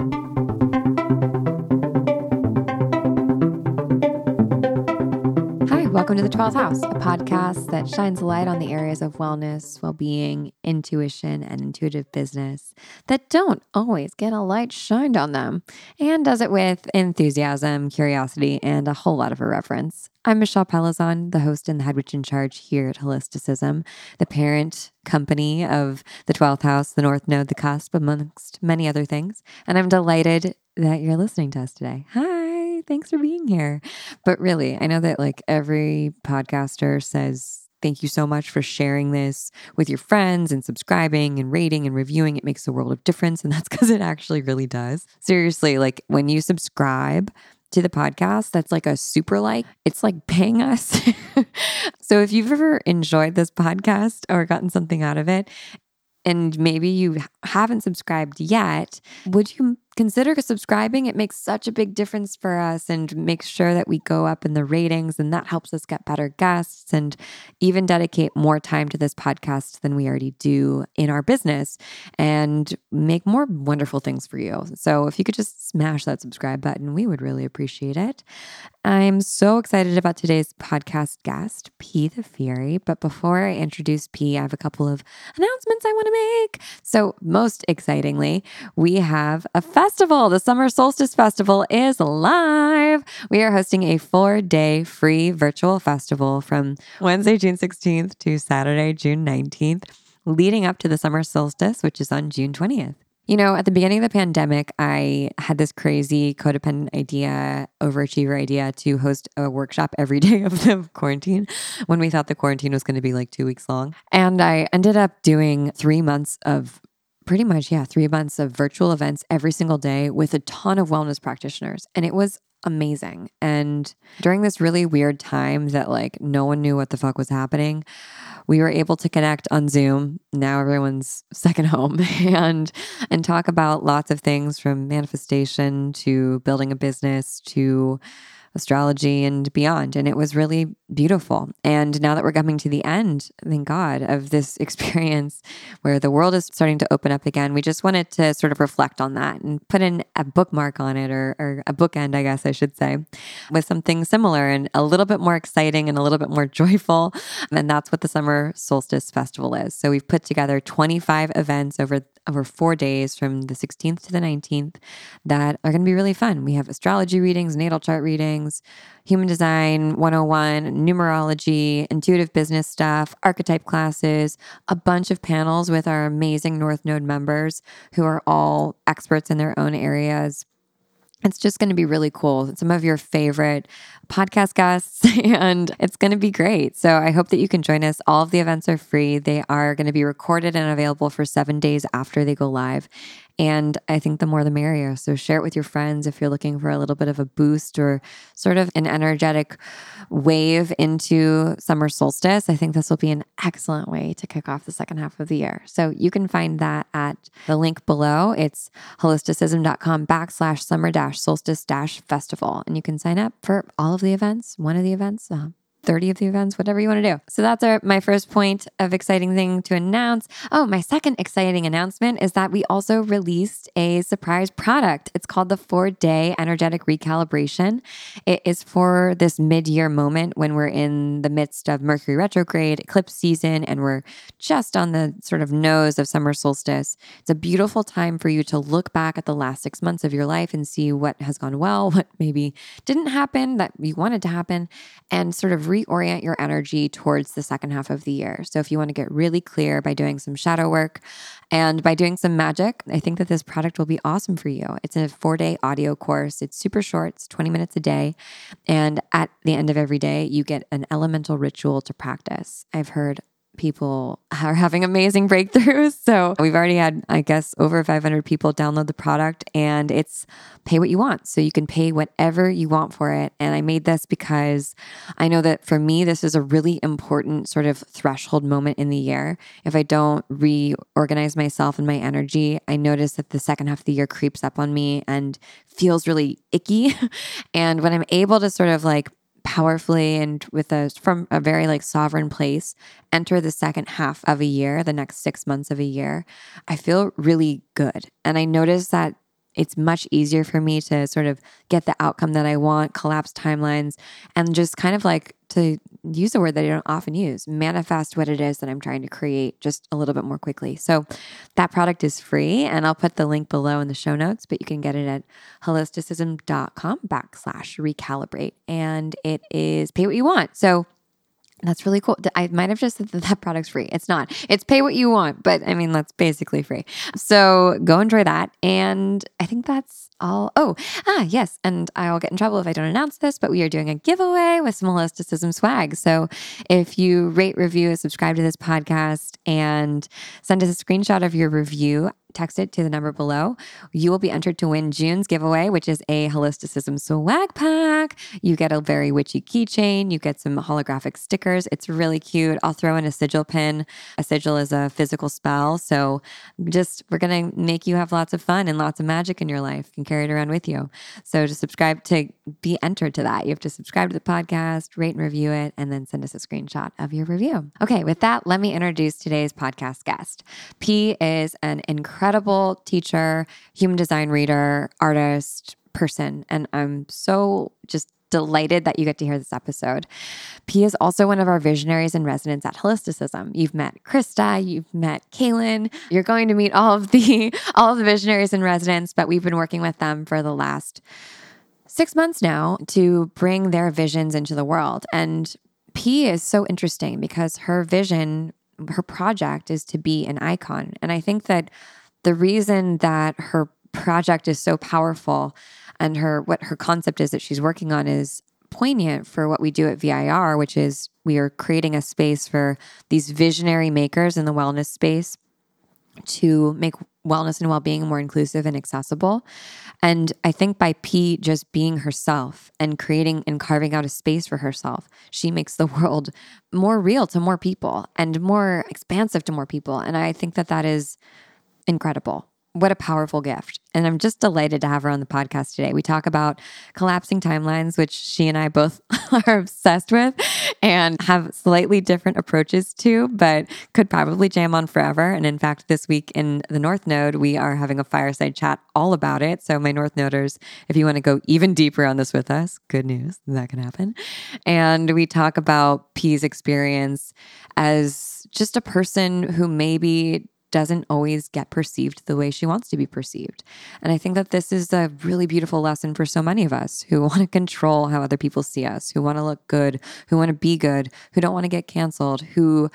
Hi, welcome to the 12th House, a podcast that shines light on the areas of wellness, well being, intuition, and intuitive business that don't always get a light shined on them, and does it with enthusiasm, curiosity, and a whole lot of irreverence. I'm Michelle Pellizzon, the host and the head witch in charge here at Holisticism, the parent company of the 12th House, the North Node, the Cusp, amongst many other things. And I'm delighted that you're listening to us today. Hi thanks for being here. But really, I know that like every podcaster says, thank you so much for sharing this with your friends and subscribing and rating and reviewing. It makes a world of difference. And that's because it actually really does. Seriously, like when you subscribe, to the podcast that's like a super like it's like paying us so if you've ever enjoyed this podcast or gotten something out of it and maybe you haven't subscribed yet, would you consider subscribing? It makes such a big difference for us and makes sure that we go up in the ratings, and that helps us get better guests and even dedicate more time to this podcast than we already do in our business and make more wonderful things for you. So, if you could just smash that subscribe button, we would really appreciate it. I'm so excited about today's podcast guest, P the Fury. But before I introduce P, I have a couple of announcements I want to make. So, most excitingly, we have a festival. The Summer Solstice Festival is live. We are hosting a four day free virtual festival from Wednesday, June 16th to Saturday, June 19th, leading up to the summer solstice, which is on June 20th. You know, at the beginning of the pandemic, I had this crazy codependent idea, overachiever idea to host a workshop every day of the quarantine when we thought the quarantine was going to be like two weeks long. And I ended up doing three months of pretty much, yeah, three months of virtual events every single day with a ton of wellness practitioners. And it was amazing. And during this really weird time that like no one knew what the fuck was happening, we were able to connect on Zoom. Now everyone's second home and and talk about lots of things from manifestation to building a business to astrology and beyond. And it was really beautiful. And now that we're coming to the end, thank God, of this experience where the world is starting to open up again, we just wanted to sort of reflect on that and put in a bookmark on it or, or a bookend, I guess I should say, with something similar and a little bit more exciting and a little bit more joyful. And that's what the Summer Solstice Festival is. So we've put together 25 events over over four days from the 16th to the 19th that are going to be really fun. We have astrology readings, natal chart readings, human design 101, numerology, intuitive business stuff, archetype classes, a bunch of panels with our amazing North Node members who are all experts in their own areas it's just going to be really cool. Some of your favorite podcast guests, and it's going to be great. So I hope that you can join us. All of the events are free. They are going to be recorded and available for seven days after they go live. And I think the more the merrier. So share it with your friends if you're looking for a little bit of a boost or sort of an energetic wave into summer solstice. I think this will be an excellent way to kick off the second half of the year. So you can find that at the link below. It's holisticism.com backslash summer dash solstice dash festival. And you can sign up for all of the events, one of the events. Uh, 30 of the events, whatever you want to do. So that's our, my first point of exciting thing to announce. Oh, my second exciting announcement is that we also released a surprise product. It's called the four day energetic recalibration. It is for this mid year moment when we're in the midst of Mercury retrograde, eclipse season, and we're just on the sort of nose of summer solstice. It's a beautiful time for you to look back at the last six months of your life and see what has gone well, what maybe didn't happen that you wanted to happen, and sort of reorient your energy towards the second half of the year. So, if you want to get really clear by doing some shadow work and by doing some magic, I think that this product will be awesome for you. It's a four day audio course, it's super short, it's 20 minutes a day. And at the end of every day, you get an elemental ritual to practice. I've heard people are having amazing breakthroughs. So we've already had, I guess, over 500 people download the product and it's pay what you want. So you can pay whatever you want for it. And I made this because I know that for me, this is a really important sort of threshold moment in the year. If I don't reorganize myself and my energy, I notice that the second half of the year creeps up on me and feels really icky. and when I'm able to sort of like powerfully and with a from a very like sovereign place enter the second half of a year the next 6 months of a year i feel really good. And i notice that it's much easier for me to sort of get the outcome that I want, collapse timelines, and just kind of like to use a word that I don't often use, manifest what it is that I'm trying to create just a little bit more quickly. So that product is free, and I'll put the link below in the show notes, but you can get it at holisticism.com backslash recalibrate. And it is pay what you want. So that's really cool. I might have just said that that product's free. It's not. It's pay what you want, but I mean, that's basically free. So go enjoy that. And I think that's all. Oh, ah, yes. And I'll get in trouble if I don't announce this, but we are doing a giveaway with some holisticism swag. So if you rate, review, subscribe to this podcast, and send us a screenshot of your review text it to the number below. You will be entered to win June's giveaway, which is a holisticism swag pack. You get a very witchy keychain. You get some holographic stickers. It's really cute. I'll throw in a sigil pin. A sigil is a physical spell. So just, we're going to make you have lots of fun and lots of magic in your life. You can carry it around with you. So to subscribe to be entered to that, you have to subscribe to the podcast, rate and review it, and then send us a screenshot of your review. Okay, with that, let me introduce today's podcast guest. P is an incredible incredible teacher, human design reader, artist, person. And I'm so just delighted that you get to hear this episode. P is also one of our visionaries in residence at Holisticism. You've met Krista, you've met Kaylin. You're going to meet all of the all of the visionaries in residence, but we've been working with them for the last six months now to bring their visions into the world. And P is so interesting because her vision, her project is to be an icon. And I think that the reason that her project is so powerful and her what her concept is that she's working on is poignant for what we do at VIR, which is we are creating a space for these visionary makers in the wellness space to make wellness and well-being more inclusive and accessible. And I think by P just being herself and creating and carving out a space for herself, she makes the world more real to more people and more expansive to more people. And I think that that is incredible. What a powerful gift. And I'm just delighted to have her on the podcast today. We talk about collapsing timelines, which she and I both are obsessed with and have slightly different approaches to, but could probably jam on forever. And in fact, this week in the North Node, we are having a fireside chat all about it. So, my North Noders, if you want to go even deeper on this with us, good news, that can happen. And we talk about P's experience as just a person who maybe doesn't always get perceived the way she wants to be perceived. And I think that this is a really beautiful lesson for so many of us who want to control how other people see us, who want to look good, who want to be good, who don't want to get canceled, who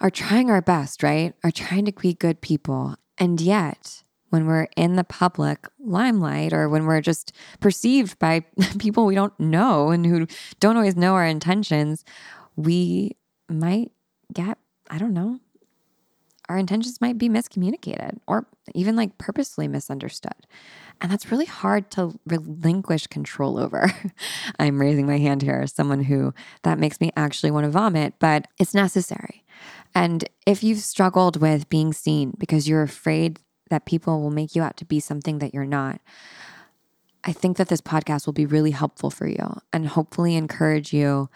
are trying our best, right? Are trying to be good people. And yet, when we're in the public limelight or when we're just perceived by people we don't know and who don't always know our intentions, we might get, I don't know, our intentions might be miscommunicated or even like purposely misunderstood. And that's really hard to relinquish control over. I'm raising my hand here as someone who that makes me actually want to vomit, but it's necessary. And if you've struggled with being seen because you're afraid that people will make you out to be something that you're not, I think that this podcast will be really helpful for you and hopefully encourage you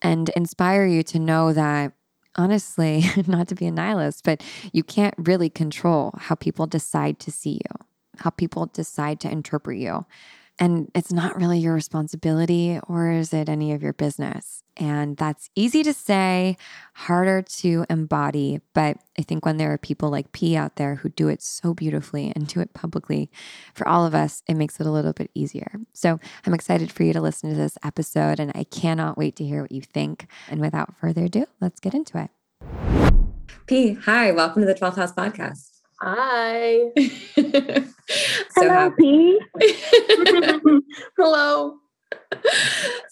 and inspire you to know that honestly, not to be a nihilist, but you can't really control how people decide to see you, how people decide to interpret you. And it's not really your responsibility, or is it any of your business? And that's easy to say, harder to embody. But I think when there are people like P out there who do it so beautifully and do it publicly for all of us, it makes it a little bit easier. So I'm excited for you to listen to this episode, and I cannot wait to hear what you think. And without further ado, let's get into it. P, hi, welcome to the 12th House Podcast. Hi. so Hello, happy. Hello.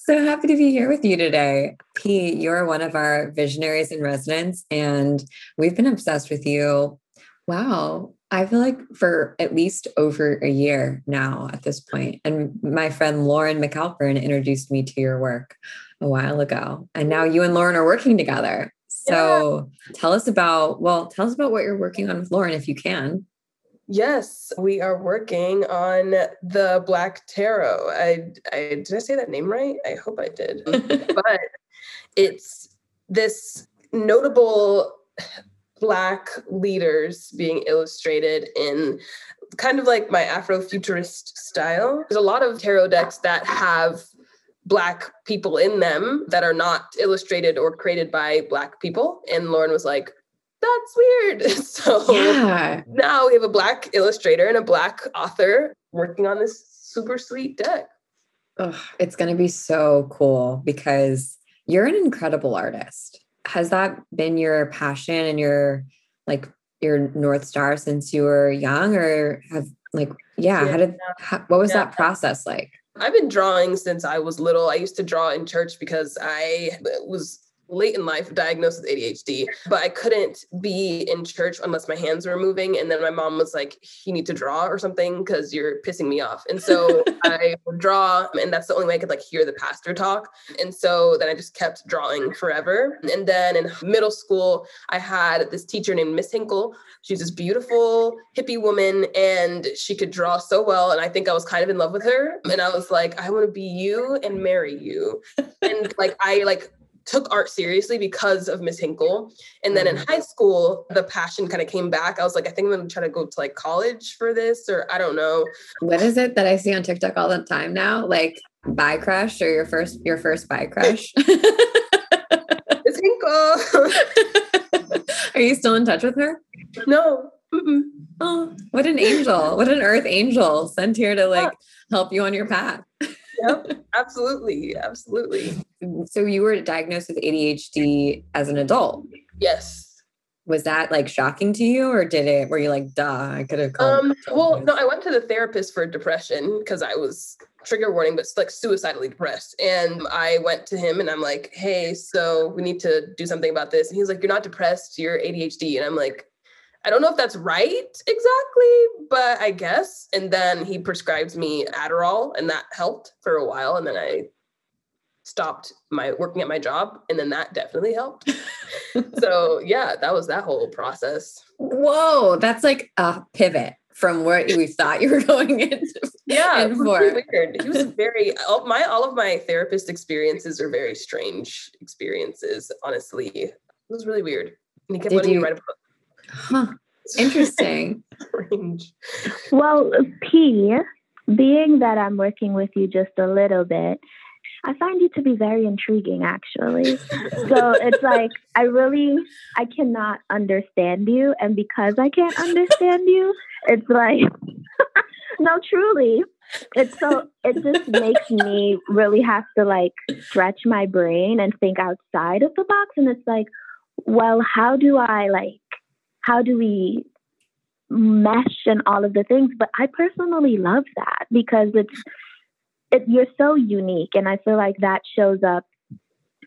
So happy to be here with you today. P, you're one of our visionaries in residence, and we've been obsessed with you. Wow. I feel like for at least over a year now at this point. And my friend Lauren McAlpern introduced me to your work a while ago. And now you and Lauren are working together. So yeah. tell us about, well, tell us about what you're working on with Lauren if you can. Yes, we are working on the Black Tarot. I, I did I say that name right? I hope I did. but it's this notable black leaders being illustrated in kind of like my Afrofuturist style. There's a lot of tarot decks that have black people in them that are not illustrated or created by black people. And Lauren was like, that's weird. So yeah. now we have a black illustrator and a black author working on this super sweet deck. Oh, it's going to be so cool because you're an incredible artist. Has that been your passion and your like your north star since you were young or have like yeah, yeah. how did how, what was yeah. that process like? I've been drawing since I was little. I used to draw in church because I was late in life diagnosed with ADHD, but I couldn't be in church unless my hands were moving. And then my mom was like, You need to draw or something because you're pissing me off. And so I would draw, and that's the only way I could like hear the pastor talk. And so then I just kept drawing forever. And then in middle school, I had this teacher named Miss Hinkle. She's this beautiful hippie woman and she could draw so well. And I think I was kind of in love with her. And I was like, I want to be you and marry you. and like I like took art seriously because of Miss Hinkle. And then in mm. high school, the passion kind of came back. I was like, I think I'm gonna try to go to like college for this, or I don't know. What is it that I see on TikTok all the time now? Like bi crush or your first your first bi crush? Miss Hinkle. Are you still in touch with her? No. Mm-mm. Oh, what an angel. What an earth angel sent here to like help you on your path yep, absolutely. Absolutely. So you were diagnosed with ADHD as an adult? Yes. Was that like shocking to you or did it, were you like, duh, I could have Um, well, no, I went to the therapist for depression because I was trigger warning, but like suicidally depressed. And I went to him and I'm like, hey, so we need to do something about this. And he's like, you're not depressed, you're ADHD. And I'm like, I don't know if that's right exactly, but I guess. And then he prescribed me Adderall, and that helped for a while. And then I stopped my working at my job, and then that definitely helped. so yeah, that was that whole process. Whoa, that's like a pivot from where we thought you were going into. Yeah, in really weird. He was very all my all of my therapist experiences are very strange experiences. Honestly, it was really weird. And he kept Did letting you, me write a book. Huh. Interesting. well, P, being that I'm working with you just a little bit, I find you to be very intriguing, actually. so it's like, I really, I cannot understand you. And because I can't understand you, it's like, no, truly, it's so, it just makes me really have to like stretch my brain and think outside of the box. And it's like, well, how do I like how do we mesh and all of the things? But i personally love that because it's it, you're so unique and i feel like that shows up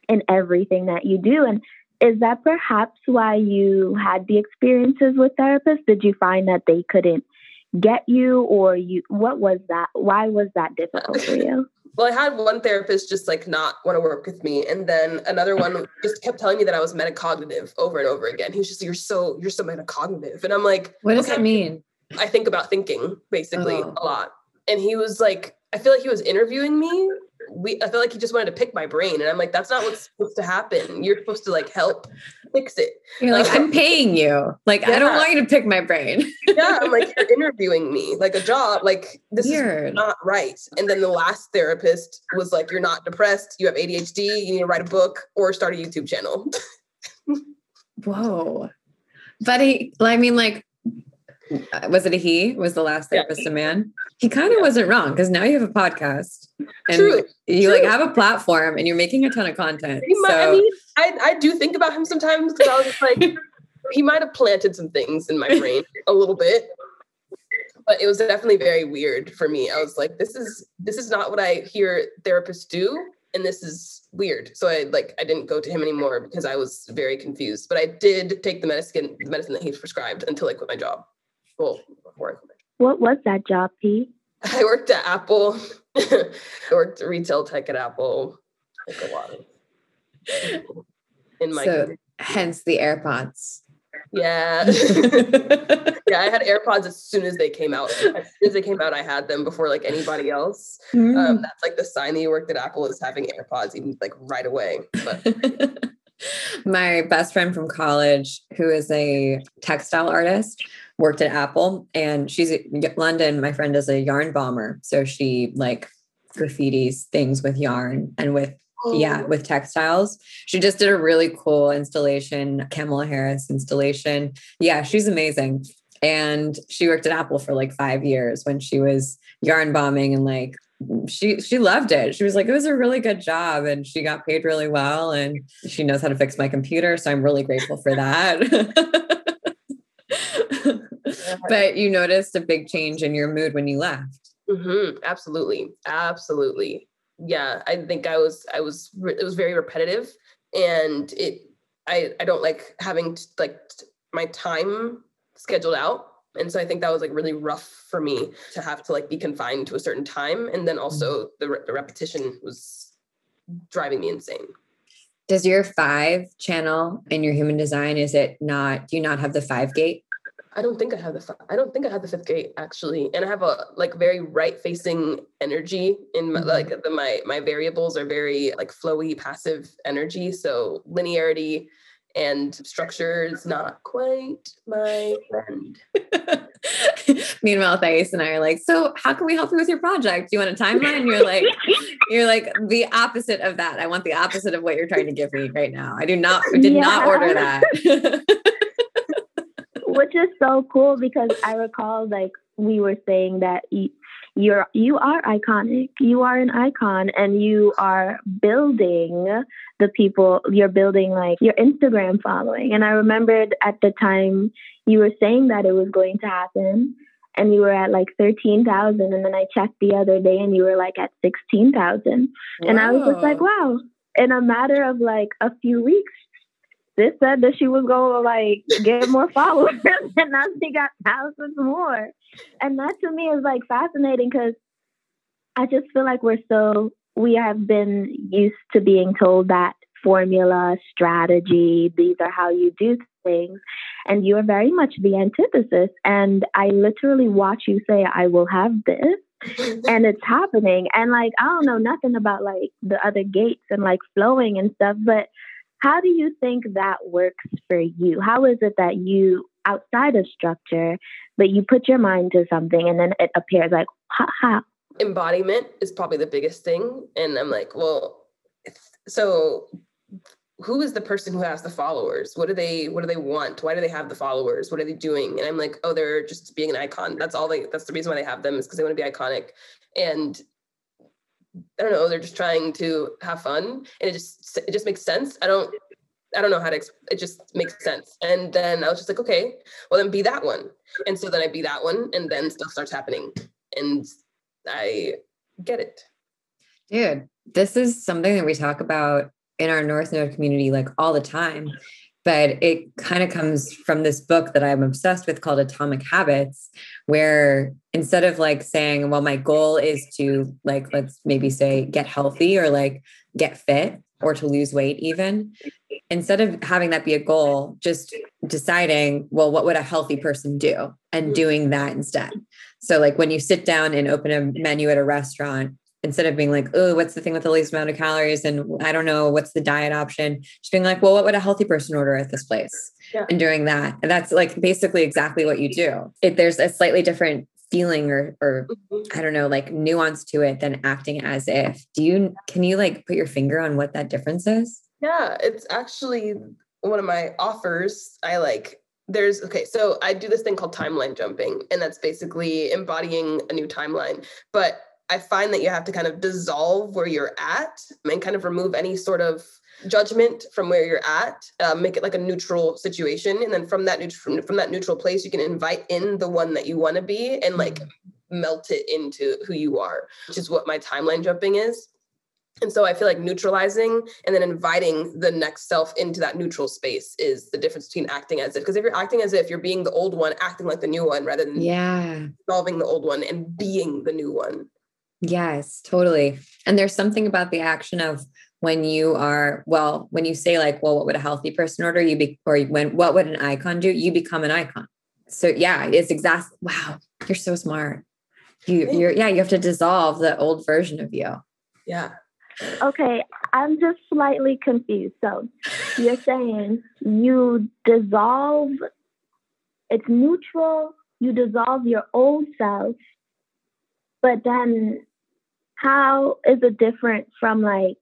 in everything that you do. And is that perhaps why you had the experiences with therapists? Did you find that they couldn't get you or you what was that? Why was that difficult for you well, I had one therapist just like not want to work with me, and then another one just kept telling me that I was metacognitive over and over again. He was just, "You're so, you're so metacognitive," and I'm like, "What does okay. that mean?" I think about thinking basically oh. a lot, and he was like, I feel like he was interviewing me. We, I feel like he just wanted to pick my brain, and I'm like, that's not what's supposed to happen. You're supposed to like help fix it. You're like, I'm paying you. Like, yeah. I don't want you to pick my brain. yeah, I'm like, you're interviewing me like a job. Like, this Weird. is not right. And then the last therapist was like, you're not depressed. You have ADHD. You need to write a book or start a YouTube channel. Whoa. But he, I mean, like, Uh, was it a he? Was the last therapist yeah. a man? He kind of yeah. wasn't wrong because now you have a podcast and True. you True. like have a platform and you're making a ton of content. Might, so. I mean, I, I do think about him sometimes because I was just like, he might have planted some things in my brain a little bit. But it was definitely very weird for me. I was like, this is this is not what I hear therapists do. And this is weird. So I like I didn't go to him anymore because I was very confused. But I did take the medicine the medicine that he prescribed until I quit my job. Well, before What was that job, P? I worked at Apple. I worked retail tech at Apple. Like a lot of in my so, hence the AirPods. Yeah. yeah, I had AirPods as soon as they came out. As soon as they came out, I had them before like anybody else. Mm. Um, that's like the sign that you worked at Apple is having AirPods even like right away. But my best friend from college, who is a textile artist, worked at Apple and she's London. My friend is a yarn bomber. So she like graffitis things with yarn and with oh. yeah, with textiles. She just did a really cool installation, Kamala Harris installation. Yeah, she's amazing. And she worked at Apple for like five years when she was yarn bombing and like she she loved it. She was like, it was a really good job and she got paid really well and she knows how to fix my computer. So I'm really grateful for that. but you noticed a big change in your mood when you left. Mm-hmm. Absolutely. Absolutely. Yeah. I think I was, I was, it was very repetitive and it, I, I don't like having to, like my time scheduled out. And so I think that was like really rough for me to have to like be confined to a certain time. And then also mm-hmm. the, re- the repetition was driving me insane. Does your five channel in your human design, is it not, do you not have the five gate? I don't think I have the I don't think I have the fifth gate actually, and I have a like very right facing energy in my, mm-hmm. like the, my my variables are very like flowy passive energy. So linearity and structure is not quite my friend. Meanwhile, Thais and I are like, so how can we help you with your project? Do you want a timeline? You're like, you're like the opposite of that. I want the opposite of what you're trying to give me right now. I do not did yeah. not order that which is so cool because I recall like we were saying that you're you are iconic. You are an icon, and you are building the people. You're building like your Instagram following. And I remembered at the time you were saying that it was going to happen, and you were at like thirteen thousand, and then I checked the other day, and you were like at sixteen thousand, and I was just like, wow. In a matter of like a few weeks, this said that she was going to like get more followers and now she got thousands more. And that to me is like fascinating because i just feel like we're so we have been used to being told that formula strategy these are how you do things and you are very much the antithesis. And i literally watch you say i will have this and it's happening. And like i don't know nothing about like the other gates and like flowing and stuff but how do you think that works for you? How is it that you, outside of structure, but you put your mind to something and then it appears like, ha Embodiment is probably the biggest thing. And I'm like, well, so who is the person who has the followers? What do they what do they want? Why do they have the followers? What are they doing? And i'm like oh they're just being an icon. That's all they that's the reason why they have them is because they want to be iconic. And I don't know, they're just trying to have fun and it just it just makes sense. I don't I don't know how to it just makes sense. And then I was just like, okay, well then be that one. And so then I be that one and then stuff starts happening and I get it. Dude, this is something that we talk about in our North Node community like all the time but it kind of comes from this book that I'm obsessed with called Atomic Habits, where instead of like saying, well, my goal is to like, let's maybe say get healthy or like get fit or to lose weight, even instead of having that be a goal, just deciding, well, what would a healthy person do and doing that instead. So, like when you sit down and open a menu at a restaurant, instead of being like, oh, what's the thing with the least amount of calories? And I don't know, what's the diet option? Just being like, well, what would a healthy person order at this place? Yeah. And doing that. And that's like basically exactly what you do. If there's a slightly different feeling or or mm-hmm. I don't know, like nuance to it than acting as if. Do you can you like put your finger on what that difference is? Yeah, it's actually one of my offers. I like there's okay so i do this thing called timeline jumping and that's basically embodying a new timeline but I find that you have to kind of dissolve where you're at and kind of remove any sort of judgment from where you're at, uh, make it like a neutral situation, and then from that neutral from that neutral place, you can invite in the one that you want to be and like mm-hmm. melt it into who you are, which is what my timeline jumping is. And so I feel like neutralizing and then inviting the next self into that neutral space is the difference between acting as if. Because if you're acting as if you're being the old one, acting like the new one rather than yeah solving the old one and being the new one. Yes, totally. And there's something about the action of when you are, well, when you say like, well, what would a healthy person order? You be, or when, what would an icon do? You become an icon. So yeah, it's exactly, wow, you're so smart. You, you're, yeah, you have to dissolve the old version of you. Yeah. Okay, I'm just slightly confused. So you're saying you dissolve it's neutral. You dissolve your old self, but then how is it different from like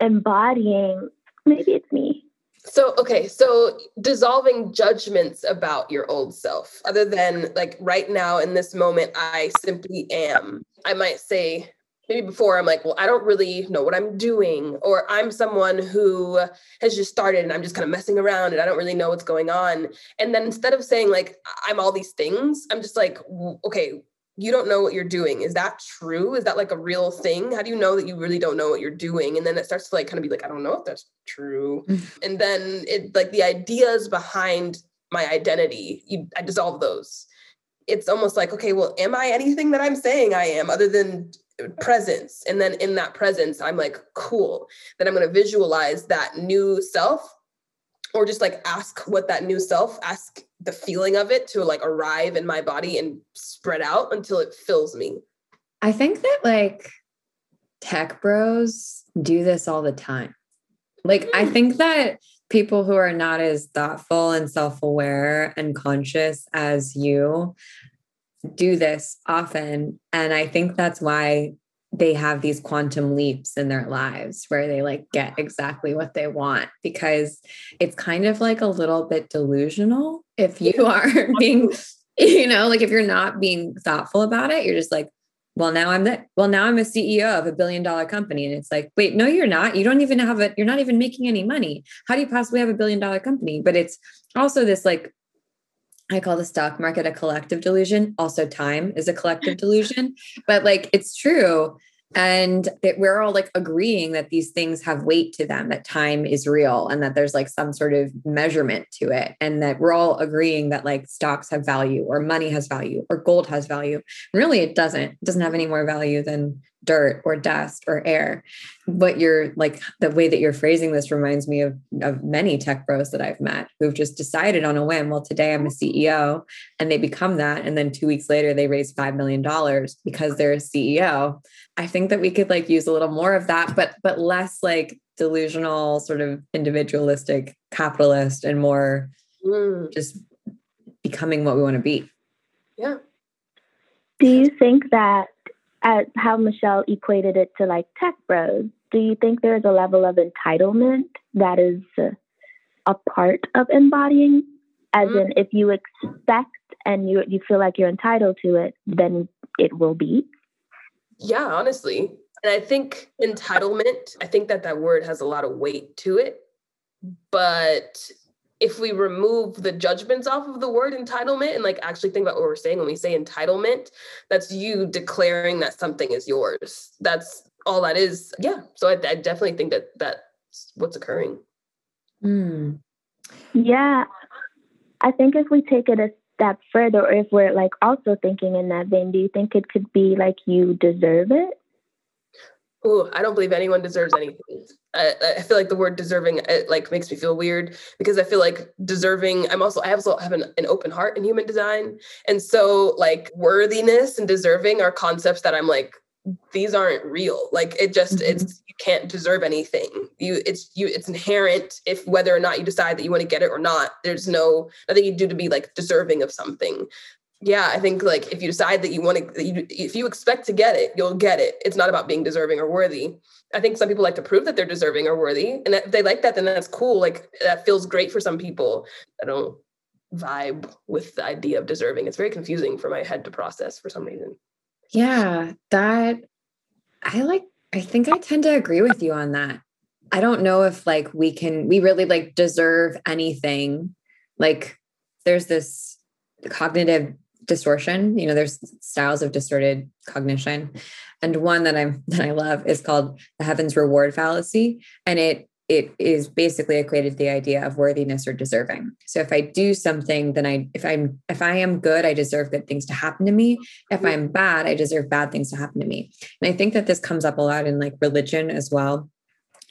embodying? Maybe it's me. So, okay, so dissolving judgments about your old self, other than like right now in this moment, I simply am. I might say, maybe before I'm like, well, I don't really know what I'm doing, or I'm someone who has just started and I'm just kind of messing around and I don't really know what's going on. And then instead of saying like I'm all these things, I'm just like, okay, you don't know what you're doing. Is that true? Is that like a real thing? How do you know that you really don't know what you're doing? And then it starts to like kind of be like, I don't know if that's true. Mm. and then it like the ideas behind my identity, you I dissolve those. It's almost like, okay, well, am I anything that I'm saying I am other than presence? And then in that presence, I'm like, cool. Then I'm going to visualize that new self or just like ask what that new self ask the feeling of it to like arrive in my body and spread out until it fills me. I think that like tech bros do this all the time. Like i mm. think that people who are not as thoughtful and self-aware and conscious as you do this often. And i think that's why they have these quantum leaps in their lives where they like get exactly what they want because it's kind of like a little bit delusional if you are being you know like if you're not being thoughtful about it you're just like well now i'm the well now i'm a ceo of a billion dollar company. And it's like wait no you're not. You don't even have it you're not even making any money. How do you possibly have a billion dollar company? But it's also this like I call the stock market a collective delusion. Also, time is a collective delusion, but like it's true. And that we're all like agreeing that these things have weight to them, that time is real and that there's like some sort of measurement to it. And that we're all agreeing that like stocks have value or money has value or gold has value. And really, it doesn't. It doesn't have any more value than dirt or dust or air. But you're like the way that you're phrasing this reminds me of, of many tech bros that I've met who've just decided on a whim, well, today I'm a CEO and they become that. And then two weeks later, they raise $5 million because they're a CEO. I think that we could like use a little more of that, but but less like delusional, sort of individualistic capitalist and more mm. just becoming what we want to be. Yeah. Do you think that at how Michelle equated it to like tech bros, do you think there's a level of entitlement that is a part of embodying? As mm-hmm. in, if you expect and you you feel like you're entitled to it, then it will be. Yeah, honestly, and I think entitlement. I think that that word has a lot of weight to it, but if we remove the judgments off of the word entitlement and like actually think about what we're saying when we say entitlement, that's you declaring that something is yours. That's all that is. Yeah. So I, I definitely think that that's what's occurring. Mm. Yeah. I think if we take it a step further, or if we're like also thinking in that vein, do you think it could be like you deserve it? Oh, I don't believe anyone deserves anything. I, I, feel like the word deserving it like makes me feel weird because I feel like deserving. I'm also I also have an, an open heart in human design, and so like worthiness and deserving are concepts that I'm like these aren't real. Like it just mm-hmm. it's you can't deserve anything. You it's you it's inherent if whether or not you decide that you want to get it or not. There's no nothing you do to be like deserving of something yeah, I think like if you decide that you want to, if you expect to get it, you'll get it. It's not about being deserving or worthy. I think some people like to prove that they're deserving or worthy, and if they like that, then that's cool. Like that feels great for some people. I don't vibe with the idea of deserving. It's very confusing for my head to process for some reason. Yeah, that I like. I think I tend to agree with you on that. I don't know if like we can, we really like deserve anything. Like there's this cognitive distortion. You know there's styles of distorted cognition. And one that i'm that i love is called the heavens reward fallacy. And it it is basically equated to the idea of worthiness or deserving. So if i do something then i if i'm if i am good i deserve good things to happen to me. If i'm bad i deserve bad things to happen to me. And i think that this comes up a lot in like religion as well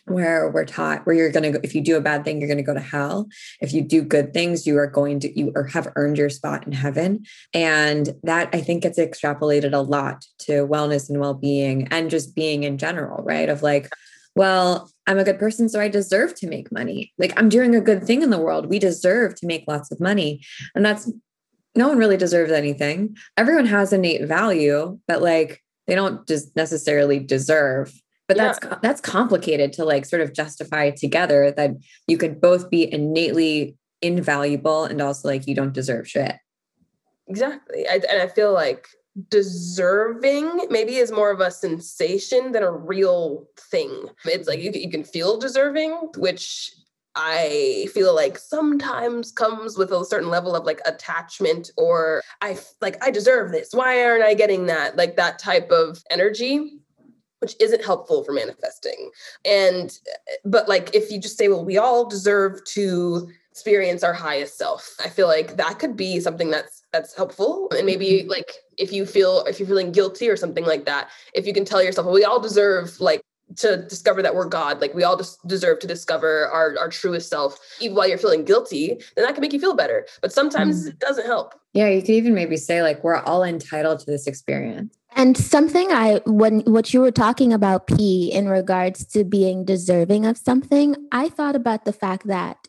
where we're taught where you're going to go if you do a bad thing you're going to go to hell. If you do good things you are going to you or have earned your spot in heaven. And that i think gets extrapolated a lot to wellness and well-being and just being in general right? Of like well i'm a good person so i deserve to make money. Like i'm doing a good thing in the world. We deserve to make lots of money. And that's no one really deserves anything. Everyone has innate value, but like they don't just necessarily deserve. But yeah. that's that's complicated to like sort of justify together that you could both be innately invaluable and also like you don't deserve shit. Exactly. I, and I feel like deserving maybe is more of a sensation than a real thing. It's like you, you can feel deserving, which I feel like sometimes comes with a certain level of like attachment or I like I deserve this. Why aren't I getting that? Like that type of energy which isn't helpful for manifesting. And but like if you just say well we all deserve to experience our highest self. I feel like that could be something that's that's helpful. And maybe mm-hmm. like if you feel if you're feeling guilty or something like that, if you can tell yourself, well, we all deserve like to discover that we're God. Like we all just deserve to discover our, our truest self, even while you're feeling guilty, then that can make you feel better. But sometimes mm. it doesn't help. Yeah, you could even maybe say like we're all entitled to this experience. And something I when what you were talking about P in regards to being deserving of something, I thought about the fact that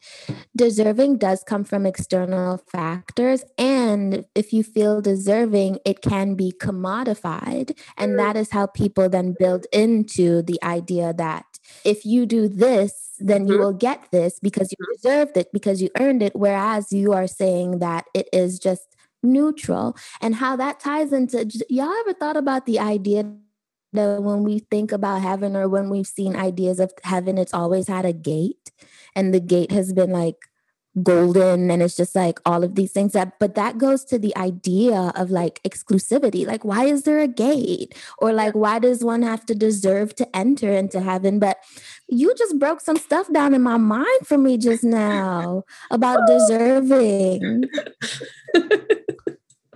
deserving does come from external factors. And if you feel deserving, it can be commodified. And that is how people then build into the idea that if you do this, then you mm-hmm. will get this because you deserved it because you earned it. Whereas you are saying that it is just neutral and how that ties into y'all ever thought about the idea that when we think about heaven or when we've seen ideas of heaven it's always had a gate and the gate has been like golden and it's just like all of these things that but that goes to the idea of like exclusivity. Like why is there a gate? Or like why does one have to deserve to enter into heaven? But you just broke some stuff down in my mind for me just now about deserving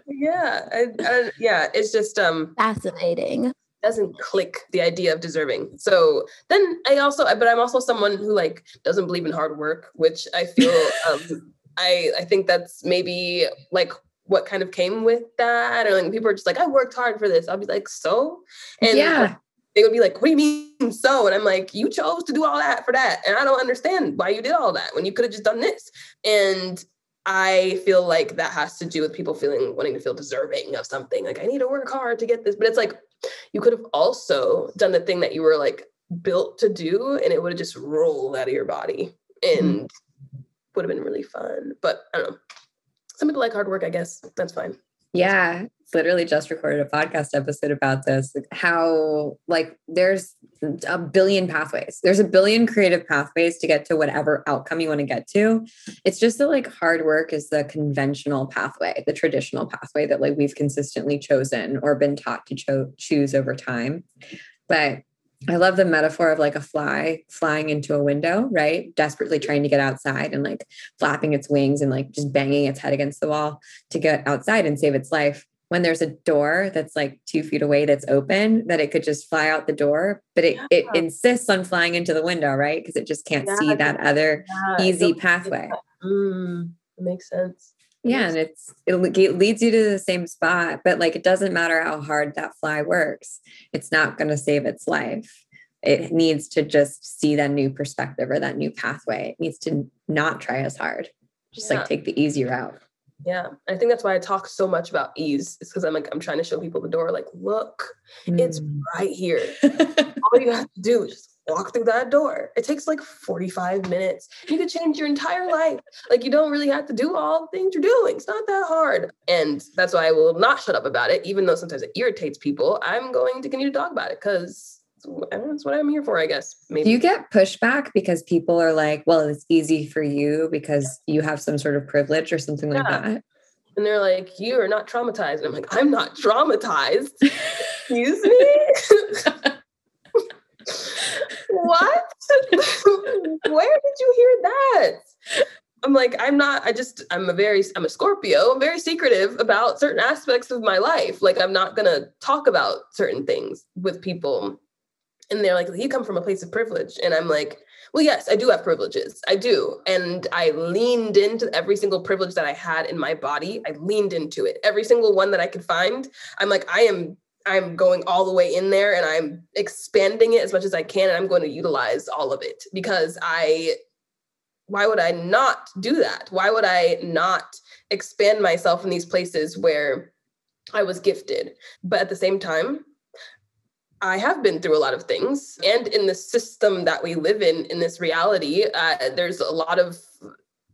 yeah I, I, yeah it's just um fascinating doesn't click the idea of deserving. So then I also, but I'm also someone who like doesn't believe in hard work, which I feel, um, I I think that's maybe like what kind of came with that, or like people are just like, I worked hard for this. I'll be like, so, and yeah. They would be like, "What do you mean so?" And I'm like, "You chose to do all that for that, and I don't understand why you did all that when you could have just done this." And I feel like that has to do with people feeling wanting to feel deserving of something. Like I need to work hard to get this, but it's like you could have also done the thing that you were like built to do and it would have just rolled out of your body and mm-hmm. would have been really fun. But I don't know. Some people like hard work, I guess. That's fine. Yeah, literally just recorded a podcast episode about this how like there's a billion pathways. There's a billion creative pathways to get to whatever outcome you want to get to. It's just that like hard work is the conventional pathway the traditional pathway that like we've consistently chosen or been taught to cho- choose over time. But I love the metaphor of like a fly flying into a window, right? Desperately trying to get outside and like flapping its wings and like just banging its head against the wall to get outside and save its life when there's a door that's like two feet away that's open that it could just fly out the door but it, yeah. it insists on flying into the window right? Because it just can't yeah, see that other yeah, easy pathway. mm, makes sense. Yeah and it's it leads you to the same spot but like it doesn't matter how hard that fly works it's not going to save its life. It needs to just see that new perspective or that new pathway. It needs to not try as hard. Just like take the easy route yeah. I think that's why I talk so much about ease. It's because I'm like, I'm trying to show people the door, like, look, mm. it's right here. All you have to do is just walk through that door. It takes like 45 minutes. You could change your entire life. Like you don't really have to do all the things you're doing. It's not that hard. And that's why I will not shut up about it, even though sometimes it irritates people. I'm going to continue to talk about it because that's what I'm here for, I guess. Maybe. Do you get pushback because people are like, well, it's easy for you because you have some sort of privilege or something yeah. like that? And they're like, you are not traumatized. And I'm like, I'm not traumatized. Excuse me? what? Where did you hear that? I'm like, I'm not, I just, I'm a very, I'm a Scorpio. I'm very secretive about certain aspects of my life. Like, I'm not going to talk about certain things with people and they're like, you come from a place of privilege. And I'm like, well, yes, I do have privileges. I do. And I leaned into every single privilege that I had in my body. I leaned into it. Every single one that I could find. I'm like, I am I'm going all the way in there and I'm expanding it as much as I can and I'm going to utilize all of it because I why would I not do that? Why would I not expand myself in these places where I was gifted? But at the same time, I have been through a lot of things. And in the system that we live in, in this reality, uh, there's a lot of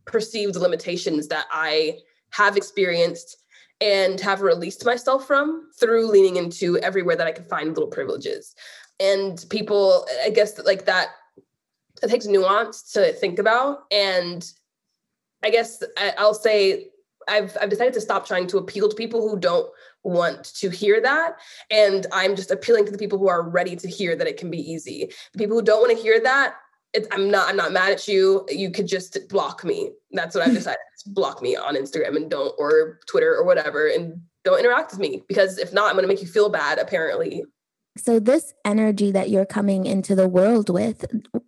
perceived limitations that I have experienced and have released myself from through leaning into everywhere that I could find little privileges. And people, I guess, like that, it takes nuance to think about. And I guess I'll say I've I've decided to stop trying to appeal to people who don't want to hear that. And i'm just appealing to the people who are ready to hear that it can be easy. The people who don't want to hear that i'm not i'm not mad at you. You could just block me. That's what i've decided. Block me on instagram and don't or twitter or whatever and don't interact with me. Because if not i'm going to make you feel bad apparently. So this energy that you're coming into the world with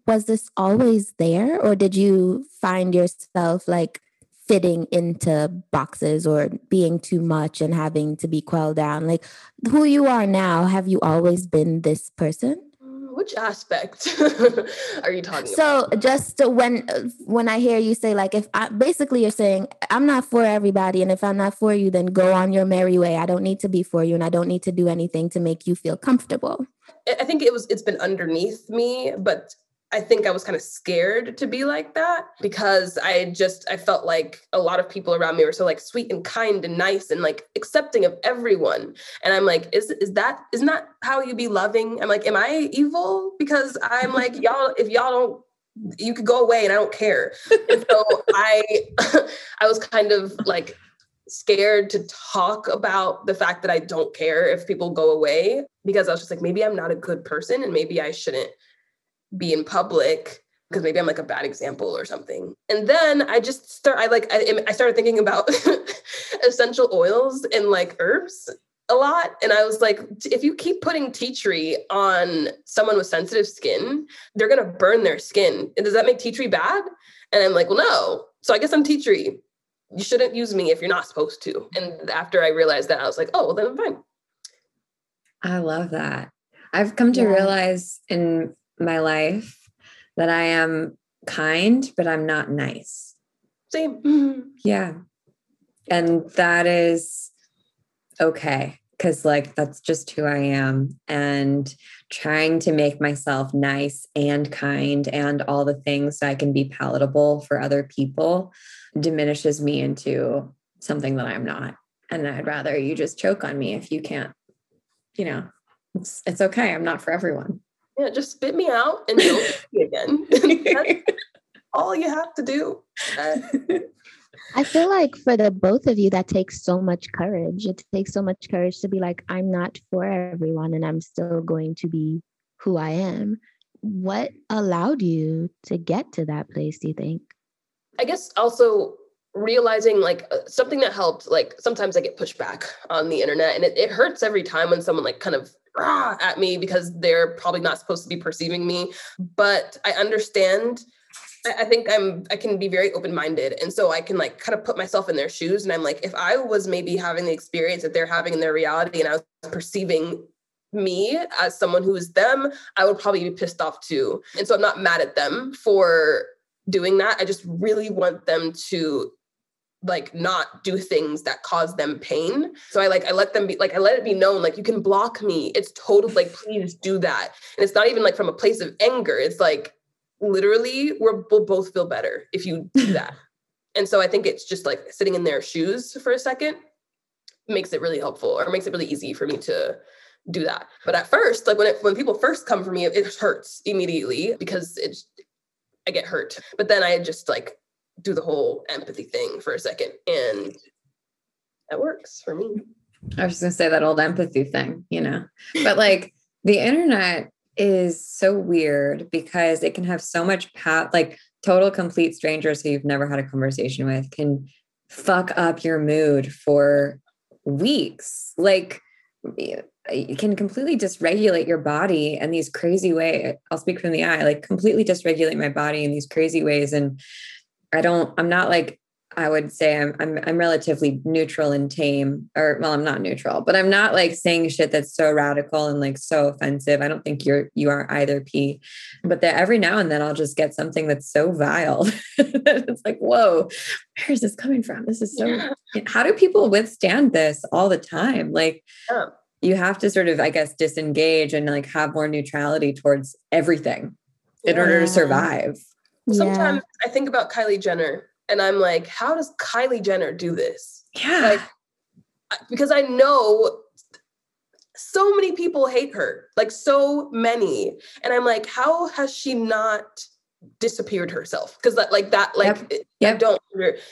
was this always there? Or did you find yourself like fitting into boxes or being too much and having to be quelled down. Like who you are now have you always been this person? Mm, which aspect are you talking so about? just when when i hear you say like if i basically you're saying i'm not for everybody and if i'm not for you then go on your merry way. I don't need to be for you and i don't need to do anything to make you feel comfortable. I think it was it's been underneath me but I think I was kind of scared to be like that because I just I felt like a lot of people around me were so like sweet and kind and nice and like accepting of everyone. And I'm like, is is that isn't that how you be loving? I'm like, am I evil? Because I'm like, y'all, if y'all don't you could go away and I don't care. And so I I was kind of like scared to talk about the fact that I don't care if people go away because I was just like maybe I'm not a good person and maybe I shouldn't be in public because maybe I'm like a bad example or something. And then I just start, I like, I, I started thinking about essential oils and like herbs a lot. And I was like, if you keep putting tea tree on someone with sensitive skin, they're going to burn their skin. And does that make tea tree bad? And I'm like, well, no. So I guess I'm tea tree. You shouldn't use me if you're not supposed to. And after I realized that, I was like, oh, well, then I'm fine. I love that. I've come to yeah. realize in my life that I am kind, but I'm not nice. Same. Mm-hmm. Yeah. And that is okay. Cause like that's just who I am. And trying to make myself nice and kind and all the things so I can be palatable for other people diminishes me into something that I'm not. And I'd rather you just choke on me if you can't, you know, it's it's okay. I'm not for everyone yeah, just spit me out and don't me again. That's all you have to do. I feel like for the both of you, that takes so much courage. It takes so much courage to be like, I'm not for everyone and I'm still going to be who I am. What allowed you to get to that place, do you think? I guess also realizing like uh, something that helped like sometimes i get pushed back on the internet and it, it hurts every time when someone like kind of rah, at me because they're probably not supposed to be perceiving me. But I understand. I think I'm I can be very open-minded. And so I can like kind of put myself in their shoes. And I'm like, if I was maybe having the experience that they're having in their reality and I was perceiving me as someone who is them, I would probably be pissed off too. And so I'm not mad at them for doing that. I just really want them to like not do things that cause them pain. So I like I let them be like I let it be known like you can block me. It's total like please do that. And it's not even like from a place of anger. It's like literally we're, we'll both feel better if you do that. and so I think it's just like sitting in their shoes for a second makes it really helpful or makes it really easy for me to do that. But at first, like when it, when people first come for me, it, it hurts immediately because it's I get hurt. But then I just like do the whole empathy thing for a second and that works for me i was just going to say that old empathy thing you know but like the internet is so weird because it can have so much pat like total complete strangers who you've never had a conversation with can fuck up your mood for weeks like it can completely dysregulate your body in these crazy ways. I'll speak from the eye, like completely dysregulate my body in these crazy ways. And I don't, I'm not like I would say I'm, I'm I'm relatively neutral and tame, or well, I'm not neutral, but I'm not like saying shit that's so radical and like so offensive. I don't think you're you are either P, but that every now and then I'll just get something that's so vile. it's like, whoa, where is this coming from? This is so. How do people withstand this all the time? Like, yeah. you have to sort of, I guess, disengage and like have more neutrality towards everything in order to survive. Sometimes yeah. I think about Kylie Jenner and I'm like, how does Kylie Jenner do this? Yeah. Like, because I know so many people hate her, like so many. And I'm like, how has she not disappeared herself? Because that, like that, like yep. Yep. I don't.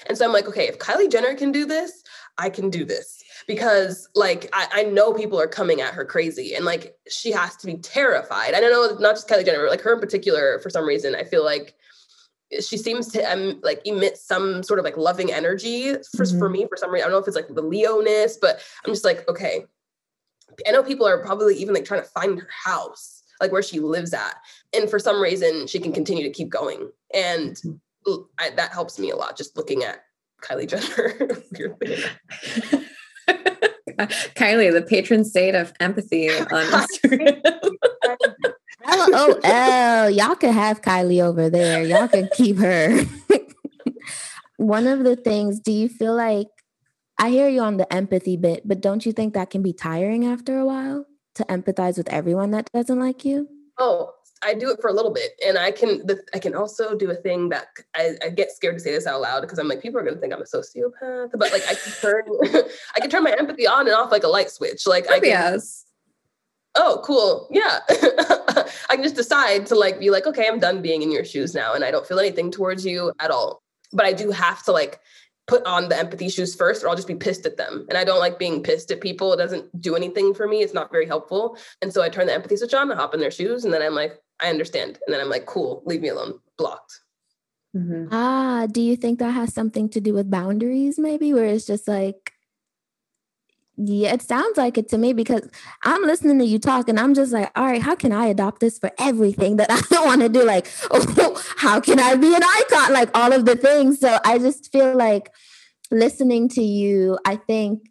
And so I'm like, okay, if Kylie Jenner can do this, I can do this because like I, I know people are coming at her crazy and like she has to be terrified. I don't know not just Kylie Jenner, like her in particular, for some reason, I feel like she seems to um, like emit some sort of like loving energy for, mm-hmm. for me for some reason. I don't know if it's like the Leoness, but I'm just like, okay. I know people are probably even like trying to find her house, like where she lives at. And for some reason, she can continue to keep going. And mm-hmm. I, that helps me a lot just looking at Kylie Jenner. Kylie, the patron saint of empathy on Instagram. Oh, y'all can have Kylie over there. Y'all can keep her. One of the things, do you feel like I hear you on the empathy bit, but don't you think that can be tiring after a while to empathize with everyone that doesn't like you? Oh, I do it for a little bit, and I can. The, I can also do a thing that I, I, get scared to say this out loud because I'm like, people are going to think I'm a sociopath. But like, I can turn, I can turn my empathy on and off like a light switch. Like, I can, yes oh cool. Yeah. I can just decide to like be like okay i'm done being in your shoes now and i don't feel anything towards you at all. But i do have to like put on the empathy shoes first or i'll just be pissed at them. And i don't like being pissed at people. It doesn't do anything for me. It's not very helpful. And so i turn the empathy switch on and hop in their shoes and then i'm like i understand. And then i'm like cool leave me alone. Blocked. Mm-hmm. ah do you think that has something to do with boundaries maybe where it's just like yeah, it sounds like it to me because I'm listening to you talk and I'm just like, all right, how can I adopt this for everything that I don't want to do? Like, oh, how can I be an icon? Like all of the things. So I just feel like listening to you, I think,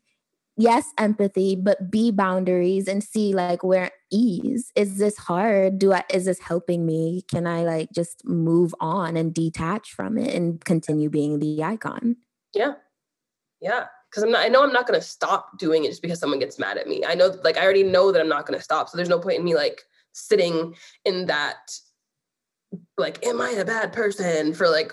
yes, empathy, but be boundaries and see like where ease. Is this hard? Do I is this helping me? Can I like just move on and detach from it and continue being the icon? Yeah. Yeah because I'm not, I know I'm not going to stop doing it just because someone gets mad at me. I know, like, I already know that I'm not going to stop. So there's no point in me like sitting in that, like, am I a bad person for like